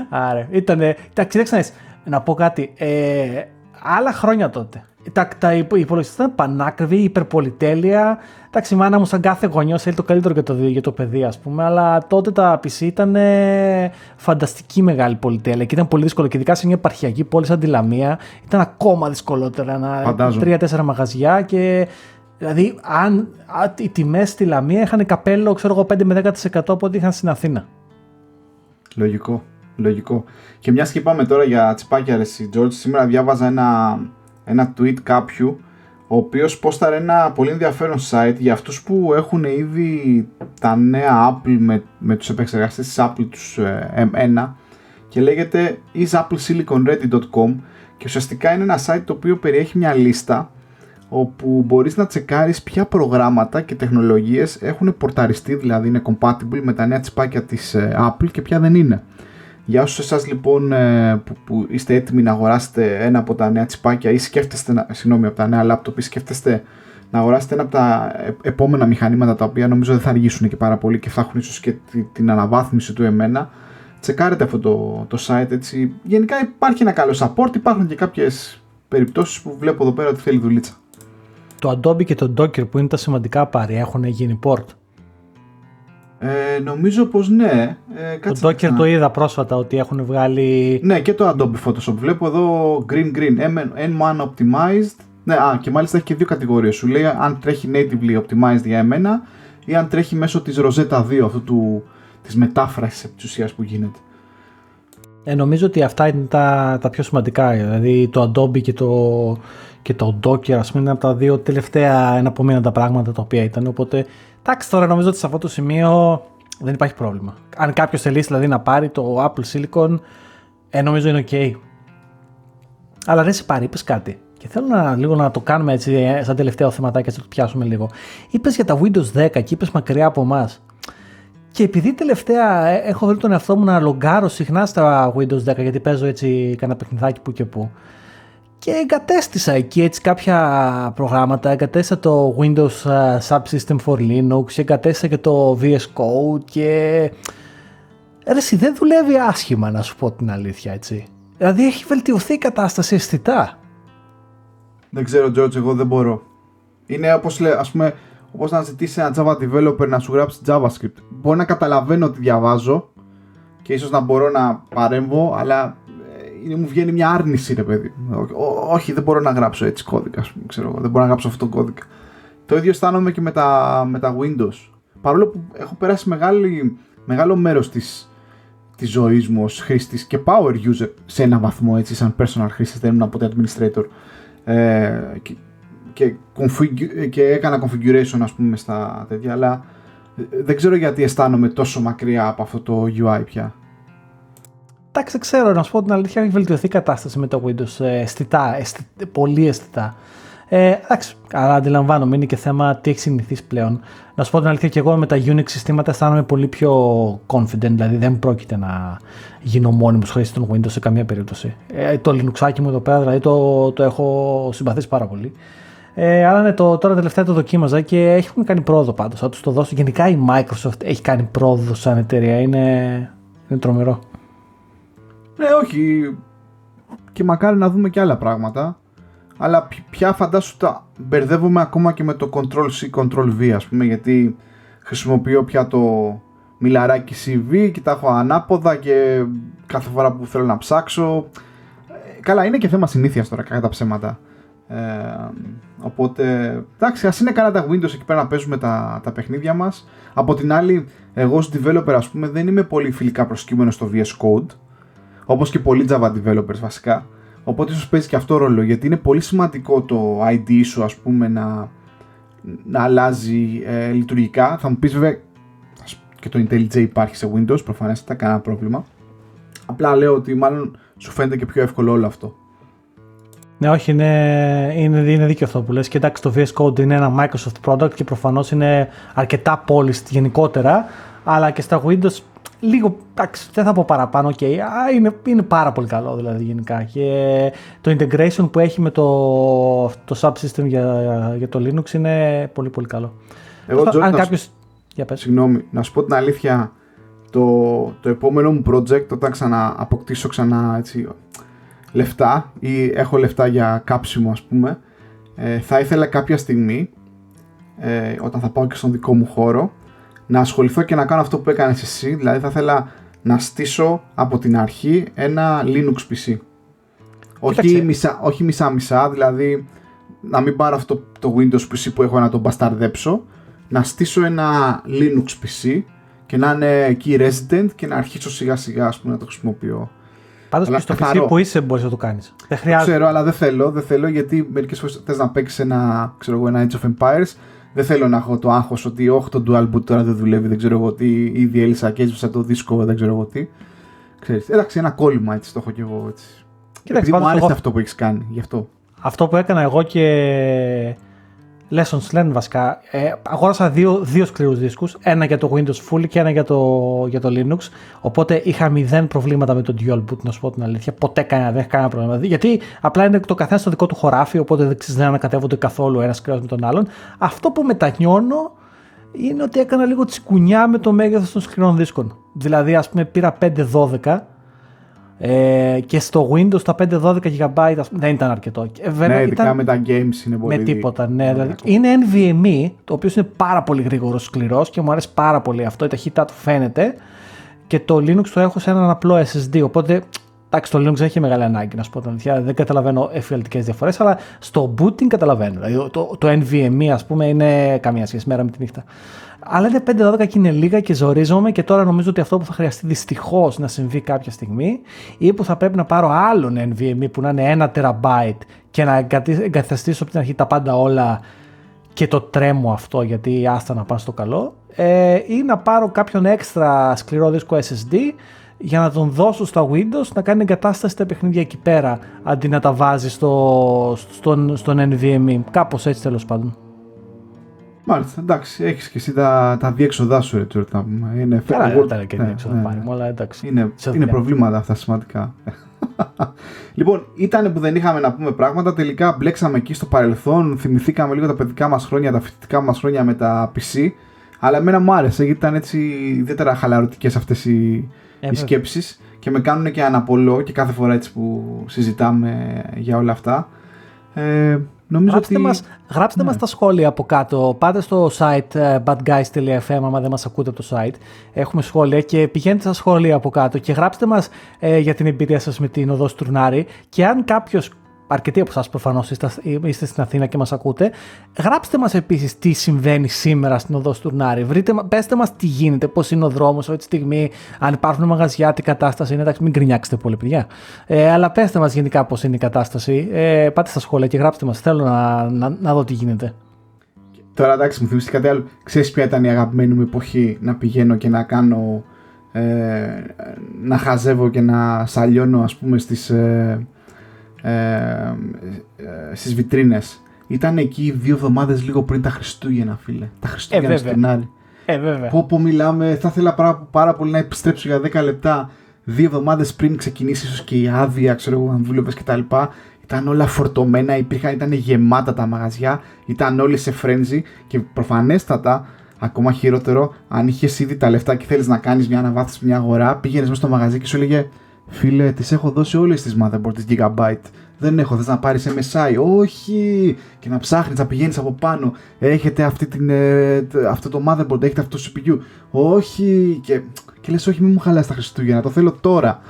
Άρα, ήταν. Εντάξει, να πω κάτι. Ε, άλλα χρόνια τότε. Τα, τα υπολογιστές ήταν πανάκριβοι, υπερπολιτέλεια. Εντάξει, η μάνα μου, σαν κάθε γονιός, θέλει το καλύτερο για το, για το παιδί, ας πούμε. Αλλά τότε τα PC ήταν φανταστική μεγάλη πολυτέλεια και ήταν πολύ δύσκολο. Και ειδικά σε μια επαρχιακή πόλη σαν τη Λαμία, ήταν ακόμα δυσκολότερα να. Τρία-τέσσερα μαγαζιά και Δηλαδή, αν οι τιμές στη Λαμία είχαν καπέλο, ξέρω εγώ, 5 με 10% από ό,τι είχαν στην Αθήνα. Λογικό. Λογικό. Και μιας και είπαμε τώρα για τσιπάκια, ρε George, σήμερα διάβαζα ένα, ένα tweet κάποιου ο οποίος πόσταρε ένα πολύ ενδιαφέρον site για αυτούς που έχουν ήδη τα νέα Apple με, με τους επεξεργαστές της Apple τους ε, M1 και λέγεται isappleSiliconReady.com και ουσιαστικά είναι ένα site το οποίο περιέχει μια λίστα όπου μπορείς να τσεκάρεις ποια προγράμματα και τεχνολογίες έχουν πορταριστεί, δηλαδή είναι compatible με τα νέα τσιπάκια της ε, Apple και ποια δεν είναι. Για όσους εσάς λοιπόν ε, που, που, είστε έτοιμοι να αγοράσετε ένα από τα νέα τσιπάκια ή σκέφτεστε, συγγνώμη, από τα νέα λάπτοπ ή σκέφτεστε να αγοράσετε ένα από τα ε, επόμενα μηχανήματα τα οποία νομίζω δεν θα αργήσουν και πάρα πολύ και θα έχουν ίσως και την αναβάθμιση του εμένα. Τσεκάρετε αυτό το, το site έτσι. Γενικά υπάρχει ένα καλό support. Υπάρχουν και κάποιες περιπτώσεις που βλέπω εδώ πέρα ότι θέλει δουλίτσα το Adobe και το Docker που είναι τα σημαντικά πάρει έχουν γίνει port; Ε, νομίζω πως ναι. Ε, το Docker το είδα πρόσφατα ότι έχουν βγάλει... Ναι και το Adobe Photoshop. Βλέπω εδώ green green, N1 optimized. Ναι, α, και μάλιστα έχει και δύο κατηγορίες. Σου λέει αν τρέχει natively optimized για εμένα ή αν τρέχει μέσω της Rosetta 2, αυτού του, της μετάφρασης της ουσίας που γίνεται. Ε, νομίζω ότι αυτά είναι τα, τα πιο σημαντικά. Δηλαδή το Adobe και το, και το Docker, ας πούμε, είναι από τα δύο τελευταία εναπομείνοντα πράγματα τα οποία ήταν. Οπότε, εντάξει, τώρα νομίζω ότι σε αυτό το σημείο δεν υπάρχει πρόβλημα. Αν κάποιος θελήσει δηλαδή να πάρει το Apple Silicon, ε, νομίζω είναι OK. Αλλά δεν σε πάρει, είπες κάτι. Και θέλω να, λίγο να το κάνουμε έτσι, ε, σαν τελευταίο θεματάκι, έτσι να το πιάσουμε λίγο. Είπες για τα Windows 10 και είπες μακριά από εμάς. Και επειδή τελευταία ε, έχω βρει τον εαυτό μου να λογκάρω συχνά στα Windows 10 γιατί παίζω έτσι κανένα παιχνιδάκι που και που και εγκατέστησα εκεί έτσι κάποια προγράμματα, εγκατέστησα το Windows uh, Subsystem for Linux, εγκατέστησα και το VS Code και... Ρε εσύ δεν δουλεύει άσχημα να σου πω την αλήθεια έτσι. Δηλαδή έχει βελτιωθεί η κατάσταση αισθητά. Δεν ξέρω George, εγώ δεν μπορώ. Είναι όπως λέει, ας πούμε, όπως να ζητήσει ένα Java developer να σου γράψει JavaScript. Μπορεί να καταλαβαίνω ότι διαβάζω και ίσως να μπορώ να παρέμβω, αλλά μου βγαίνει μια άρνηση, ρε παιδί. όχι, δεν μπορώ να γράψω έτσι κώδικα, ας πούμε, ξέρω, δεν μπορώ να γράψω αυτό το κώδικα. Το ίδιο αισθάνομαι και με τα, με τα Windows. Παρόλο που έχω περάσει μεγάλη, μεγάλο μέρος της της ζωής μου ως χρήστης και power user σε ένα βαθμό, έτσι, σαν personal χρήστη, δεν ήμουν ποτέ administrator. Ε, και, και, και έκανα configuration, ας πούμε, στα τέτοια, αλλά δεν ξέρω γιατί αισθάνομαι τόσο μακριά από αυτό το UI πια. Εντάξει, ξέρω να σου πω την αλήθεια, έχει βελτιωθεί η κατάσταση με το Windows ε, αισθητά, πολύ αισθητά. Ε, εντάξει, αλλά αντιλαμβάνομαι, είναι και θέμα τι έχεις συνηθίσει πλέον. Να σου πω την αλήθεια και εγώ με τα Unix συστήματα αισθάνομαι πολύ πιο confident, δηλαδή δεν πρόκειται να γίνω μόνιμος χρήστη των Windows σε καμία περίπτωση. Ε, το Linux μου εδώ πέρα δηλαδή το, το έχω συμπαθήσει πάρα πολύ. Ε, αλλά ναι, το, τώρα τελευταία το δοκίμαζα και έχουν κάνει πρόοδο πάντως. Θα τους το δώσω. Γενικά η Microsoft έχει κάνει πρόοδο σαν εταιρεία. Είναι, είναι τρομερό. Ναι, όχι. Και μακάρι να δούμε και άλλα πράγματα. Αλλά πια φαντάσου τα μπερδεύομαι ακόμα και με το Ctrl-C, Ctrl-V ας πούμε γιατί χρησιμοποιώ πια το μιλαράκι CV και τα έχω ανάποδα και κάθε φορά που θέλω να ψάξω. Ε, καλά, είναι και θέμα συνήθειας τώρα κατά ψέματα. Ε, οπότε, εντάξει, ας είναι καλά τα Windows εκεί πέρα να παίζουμε τα, τα παιχνίδια μας. Από την άλλη, εγώ ως developer ας πούμε δεν είμαι πολύ φιλικά προσκύμενος στο VS Code. Όπως και πολλοί Java developers βασικά. Οπότε ίσως παίζει και αυτό ρόλο γιατί είναι πολύ σημαντικό το ID σου ας πούμε να, να αλλάζει ε, λειτουργικά. Θα μου πεις βέβαια και το IntelliJ υπάρχει σε Windows, προφανέστατα κανένα πρόβλημα. Απλά λέω ότι μάλλον σου φαίνεται και πιο εύκολο όλο αυτό. Ναι, όχι, είναι, είναι, είναι δίκαιο αυτό που λες. Και εντάξει, το VS Code είναι ένα Microsoft product και προφανώς είναι αρκετά polished γενικότερα, αλλά και στα Windows λίγο, εντάξει, δεν θα πω παραπάνω, okay, είναι, είναι πάρα πολύ καλό δηλαδή γενικά. Και το integration που έχει με το, το subsystem για, για το Linux είναι πολύ πολύ καλό. Εγώ, Αν κάποιος... Για πες. Συγγνώμη, να σου πω την αλήθεια, το, το επόμενο μου project όταν ξανά αποκτήσω ξανά έτσι, λεφτά ή έχω λεφτά για κάψιμο ας πούμε ε, θα ήθελα κάποια στιγμή ε, όταν θα πάω και στον δικό μου χώρο να ασχοληθώ και να κάνω αυτό που έκανες εσύ δηλαδή θα ήθελα να στήσω από την αρχή ένα Linux PC όχι μισά, όχι μισά μισά δηλαδή να μην πάρω αυτό το Windows PC που έχω να τον μπασταρδέψω να στήσω ένα Linux PC και να είναι εκεί resident και να αρχίσω σιγά σιγά ας πούμε, να το χρησιμοποιώ Πάντως και στο PC που είσαι μπορείς να το κάνεις. Δεν χρειάζεται. Ξέρω, αλλά δεν θέλω, δεν θέλω γιατί μερικές φορές θες να παίξεις ένα, ξέρω εγώ, ένα Age of Empires. Δεν θέλω να έχω το άγχος ότι όχι το dual boot τώρα δεν δουλεύει, δεν ξέρω εγώ τι, ή διέλυσα και έσβησα το δίσκο, δεν ξέρω εγώ τι. Ξέρεις, εντάξει, ένα κόλλημα έτσι το έχω κι εγώ έτσι. Κοίταξε, Επειδή μου άρεσε αυτό που έχεις κάνει, γι' αυτό. Αυτό που έκανα εγώ και lessons learned βασικά. Ε, αγόρασα δύο, δύο σκληρούς δίσκους, ένα για το Windows Full και ένα για το, για το Linux, οπότε είχα μηδέν προβλήματα με το dual boot, να σου πω την αλήθεια. Ποτέ κανένα, δεν είχα κανένα πρόβλημα. Γιατί απλά είναι το καθένα στο δικό του χωράφι, οπότε δεν ξέρεις να ανακατεύονται καθόλου ένας σκληρός με τον άλλον. Αυτό που μετανιώνω είναι ότι έκανα λίγο τσικουνιά με το μέγεθος των σκληρών δίσκων. Δηλαδή, ας πούμε, πήρα 5-12 ε, και στο Windows τα 5-12 GB δεν ήταν αρκετό. Ε, βέβαια, ναι, ειδικά ήταν με τα games είναι πολύ. Με τίποτα, ναι. Δηλαδή, είναι NVMe, το οποίο είναι πάρα πολύ γρήγορο, σκληρός και μου αρέσει πάρα πολύ αυτό. Η ταχύτητά του φαίνεται. Και το Linux το έχω σε έναν απλό SSD. Οπότε, εντάξει, το Linux δεν έχει μεγάλη ανάγκη να σου πω την αλήθεια. Δεν καταλαβαίνω εφιαλτικές διαφορές, αλλά στο booting καταλαβαίνω. Δηλαδή, το, το NVMe, ας πούμε, είναι καμία σχέση μέρα με τη νύχτα. Αλλά είναι 5-12 και είναι λίγα και ζορίζομαι και τώρα νομίζω ότι αυτό που θα χρειαστεί δυστυχώς να συμβεί κάποια στιγμή ή που θα πρέπει να πάρω άλλον NVMe που να είναι 1 TB και να εγκαθιστήσω από την αρχή τα πάντα όλα και το τρέμω αυτό γιατί άστα να πάνε στο καλό ε, ή να πάρω κάποιον έξτρα σκληρό δίσκο SSD για να τον δώσω στα Windows να κάνει εγκατάσταση τα παιχνίδια εκεί πέρα αντί να τα βάζει στο, στον, στον NVMe. Κάπως έτσι τέλος πάντων. Μάλιστα, εντάξει, έχεις και εσύ τα, τα διέξοδά σου, ρε Τζόρτα. Είναι Καλά, δεν ήταν και ναι, διέξοδα ναι, πάρει, ναι. αλλά εντάξει. Είναι, είναι προβλήματα αυτά σημαντικά. λοιπόν, ήταν που δεν είχαμε να πούμε πράγματα. Τελικά μπλέξαμε εκεί στο παρελθόν. Θυμηθήκαμε λίγο τα παιδικά μας χρόνια, τα φοιτητικά μας χρόνια με τα PC. Αλλά εμένα μου άρεσε γιατί ήταν έτσι ιδιαίτερα χαλαρωτικές αυτές οι, ε, οι σκέψεις και με κάνουν και αναπολώ και κάθε φορά έτσι που συζητάμε για όλα αυτά. Ε, Νομίζω γράψτε ότι... μας, γράψτε ναι. μας τα σχόλια από κάτω. Πάτε στο site uh, badguys.fm άμα δεν μας ακούτε από το site. Έχουμε σχόλια και πηγαίνετε στα σχόλια από κάτω και γράψτε μας ε, για την εμπειρία σας με την οδός Στουρνάρη και αν κάποιος αρκετοί από εσάς προφανώς είστε στην Αθήνα και μας ακούτε. Γράψτε μας επίσης τι συμβαίνει σήμερα στην οδό Στουρνάρη. Βρείτε, πέστε μας τι γίνεται, πώς είναι ο δρόμος αυτή τη στιγμή, αν υπάρχουν μαγαζιά, τι κατάσταση είναι. Εντάξει, μην γκρινιάξετε πολύ, παιδιά. Ε, αλλά πέστε μας γενικά πώς είναι η κατάσταση. Ε, πάτε στα σχόλια και γράψτε μας. Θέλω να, να, να δω τι γίνεται. Τώρα εντάξει, μου θυμίσει κάτι άλλο. Ξέρεις ποια ήταν η αγαπημένη μου εποχή να πηγαίνω και να κάνω. Ε, να χαζεύω και να σαλιώνω ας πούμε στις, ε, ε, ε, στις βιτρίνες ήταν εκεί δύο εβδομάδες λίγο πριν τα Χριστούγεννα, φίλε. Τα Χριστούγεννα ε, στην άλλη. Ε, βέβαια. Πω, πω μιλάμε, θα ήθελα πάρα, πάρα πολύ να επιστρέψω για 10 λεπτά, δύο εβδομάδες πριν ξεκινήσει ίσως και η άδεια, ξέρω εγώ, αν δούλευες κτλ. Ήταν όλα φορτωμένα, υπήρχαν, ήταν γεμάτα τα μαγαζιά, ήταν όλοι σε φρένζι και προφανέστατα, ακόμα χειρότερο, αν είχες ήδη τα λεφτά και θέλεις να κάνεις μια αναβάθμιση, μια αγορά, πήγαινες μέσα στο μαγαζί και σου έλεγε Φίλε, τις έχω δώσει όλες τις motherboard τη Gigabyte. Δεν έχω, θες να πάρεις MSI. Όχι! Και να ψάχνεις, να πηγαίνεις από πάνω. Έχετε αυτή την, ε, αυτό το motherboard, έχετε αυτό το CPU. Όχι! Και, και λες, όχι, μην μου χαλάσει τα Χριστούγεννα, το θέλω τώρα.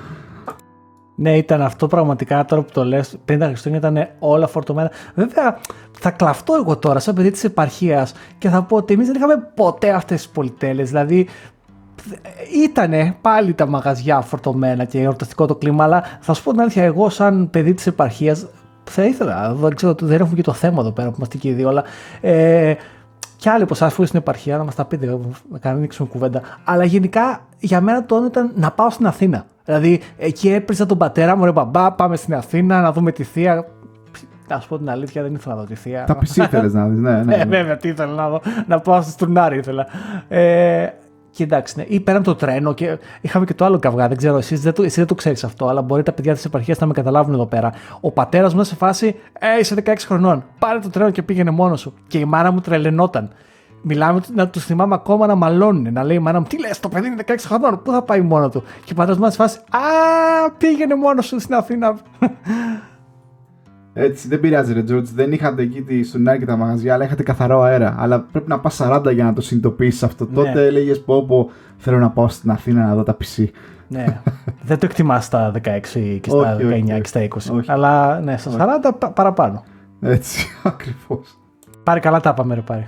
Ναι, ήταν αυτό πραγματικά τώρα που το λες. Πριν τα Χριστούγεννα ήταν όλα φορτωμένα. Βέβαια, θα κλαφτώ εγώ τώρα σαν παιδί της επαρχίας και θα πω ότι εμείς δεν είχαμε ποτέ αυτές τις πολυτέλειες. Δηλαδή, ήτανε πάλι τα μαγαζιά φορτωμένα και εορταστικό το κλίμα, αλλά θα σου πω την αλήθεια, εγώ σαν παιδί της επαρχίας θα ήθελα, δεν ξέρω, δεν έχουμε και το θέμα εδώ πέρα που είμαστε και οι δύο, αλλά ε, και άλλοι από εσάς που στην επαρχία να μας τα πείτε, να κάνουμε κουβέντα. Αλλά γενικά για μένα το όνειρο ήταν να πάω στην Αθήνα. Δηλαδή εκεί έπριζα τον πατέρα μου, ρε μπαμπά, πάμε στην Αθήνα να δούμε τη θεία. Να σου πω την αλήθεια, δεν ήθελα να δω τη θεία. Τα πισί ήθελε να δεις, ναι, ναι, ναι. Ε, βέβαια, τι ήθελα να δω. Να πάω στο στουρνάρι ήθελα. Ε, και εντάξει, ναι. ή πέραν το τρένο και είχαμε και το άλλο καυγά. Δεν ξέρω, εσύ δεν το, εσύ δεν το ξέρεις αυτό, αλλά μπορεί τα παιδιά της επαρχίας να με καταλάβουν εδώ πέρα. Ο πατέρας μου σε φάση, Ε, είσαι 16 χρονών. Πάρε το τρένο και πήγαινε μόνος σου. Και η μάνα μου τρελαινόταν. Μιλάμε να του θυμάμαι ακόμα να μαλώνουν. Να λέει η μάνα μου, Τι λες, το παιδί είναι 16 χρονών, πού θα πάει μόνο του. Και ο πατέρας μου σε φάση, Α, πήγαινε μόνος σου στην Αθήνα. Έτσι, δεν πειράζει, ρε Τζόρτζ. Δεν είχατε εκεί τη Στουνάρ και τα μαγαζιά, αλλά είχατε καθαρό αέρα. Αλλά πρέπει να πας 40 για να το συνειδητοποιήσεις αυτό. Ναι. Τότε έλεγες πω, πω, θέλω να πάω στην Αθήνα να δω τα PC. Ναι. δεν το εκτιμάς στα 16 και στα 19 και στα 20. Αλλά ναι, στα 40 παραπάνω. Έτσι, ακριβώς. Πάρει καλά τα πάμε, ρε πάρει.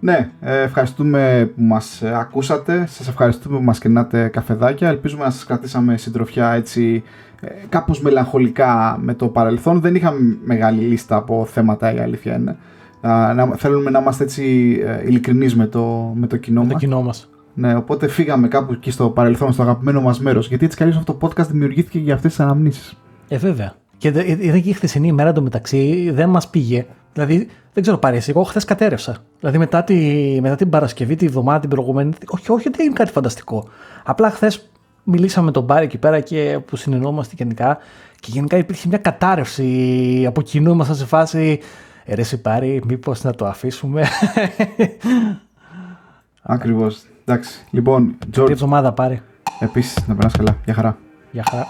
Ναι, ε, ευχαριστούμε που μας ε, ακούσατε, σας ευχαριστούμε που μας κερνάτε καφεδάκια, ελπίζουμε να σας κρατήσαμε συντροφιά έτσι ε, κάπως μελαγχολικά με το παρελθόν. Δεν είχαμε μεγάλη λίστα από θέματα η αλήθεια είναι. Να, θέλουμε να είμαστε έτσι ειλικρινείς με το, με το κοινό με Το κοινό μας. Ναι, οπότε φύγαμε κάπου εκεί στο παρελθόν, στο αγαπημένο μας μέρος, γιατί έτσι καλώς αυτό το podcast δημιουργήθηκε για αυτές τις αναμνήσεις. Ε, βέβαια. Και είδα και η χθεσινή ημέρα εντωμεταξύ δεν μας πήγε. Δηλαδή δεν ξέρω πάρει εγώ χθες κατέρευσα. Δηλαδή μετά, τη, μετά την Παρασκευή, τη βδομάδα την προηγούμενη, όχι, όχι ότι είναι κάτι φανταστικό. Απλά χθες μιλήσαμε με τον Μπάρι εκεί πέρα και που συνεννόμαστε γενικά και γενικά υπήρχε μια κατάρρευση από κοινού. Ήμασταν σε φάση. «Ε, ρε Πάρη, μήπως να το αφήσουμε. Ακριβώς. Εντάξει. Λοιπόν, George. εβδομάδα πάρει. Επίσης, να περάσεις καλά. Γεια χαρά. Γεια χαρά.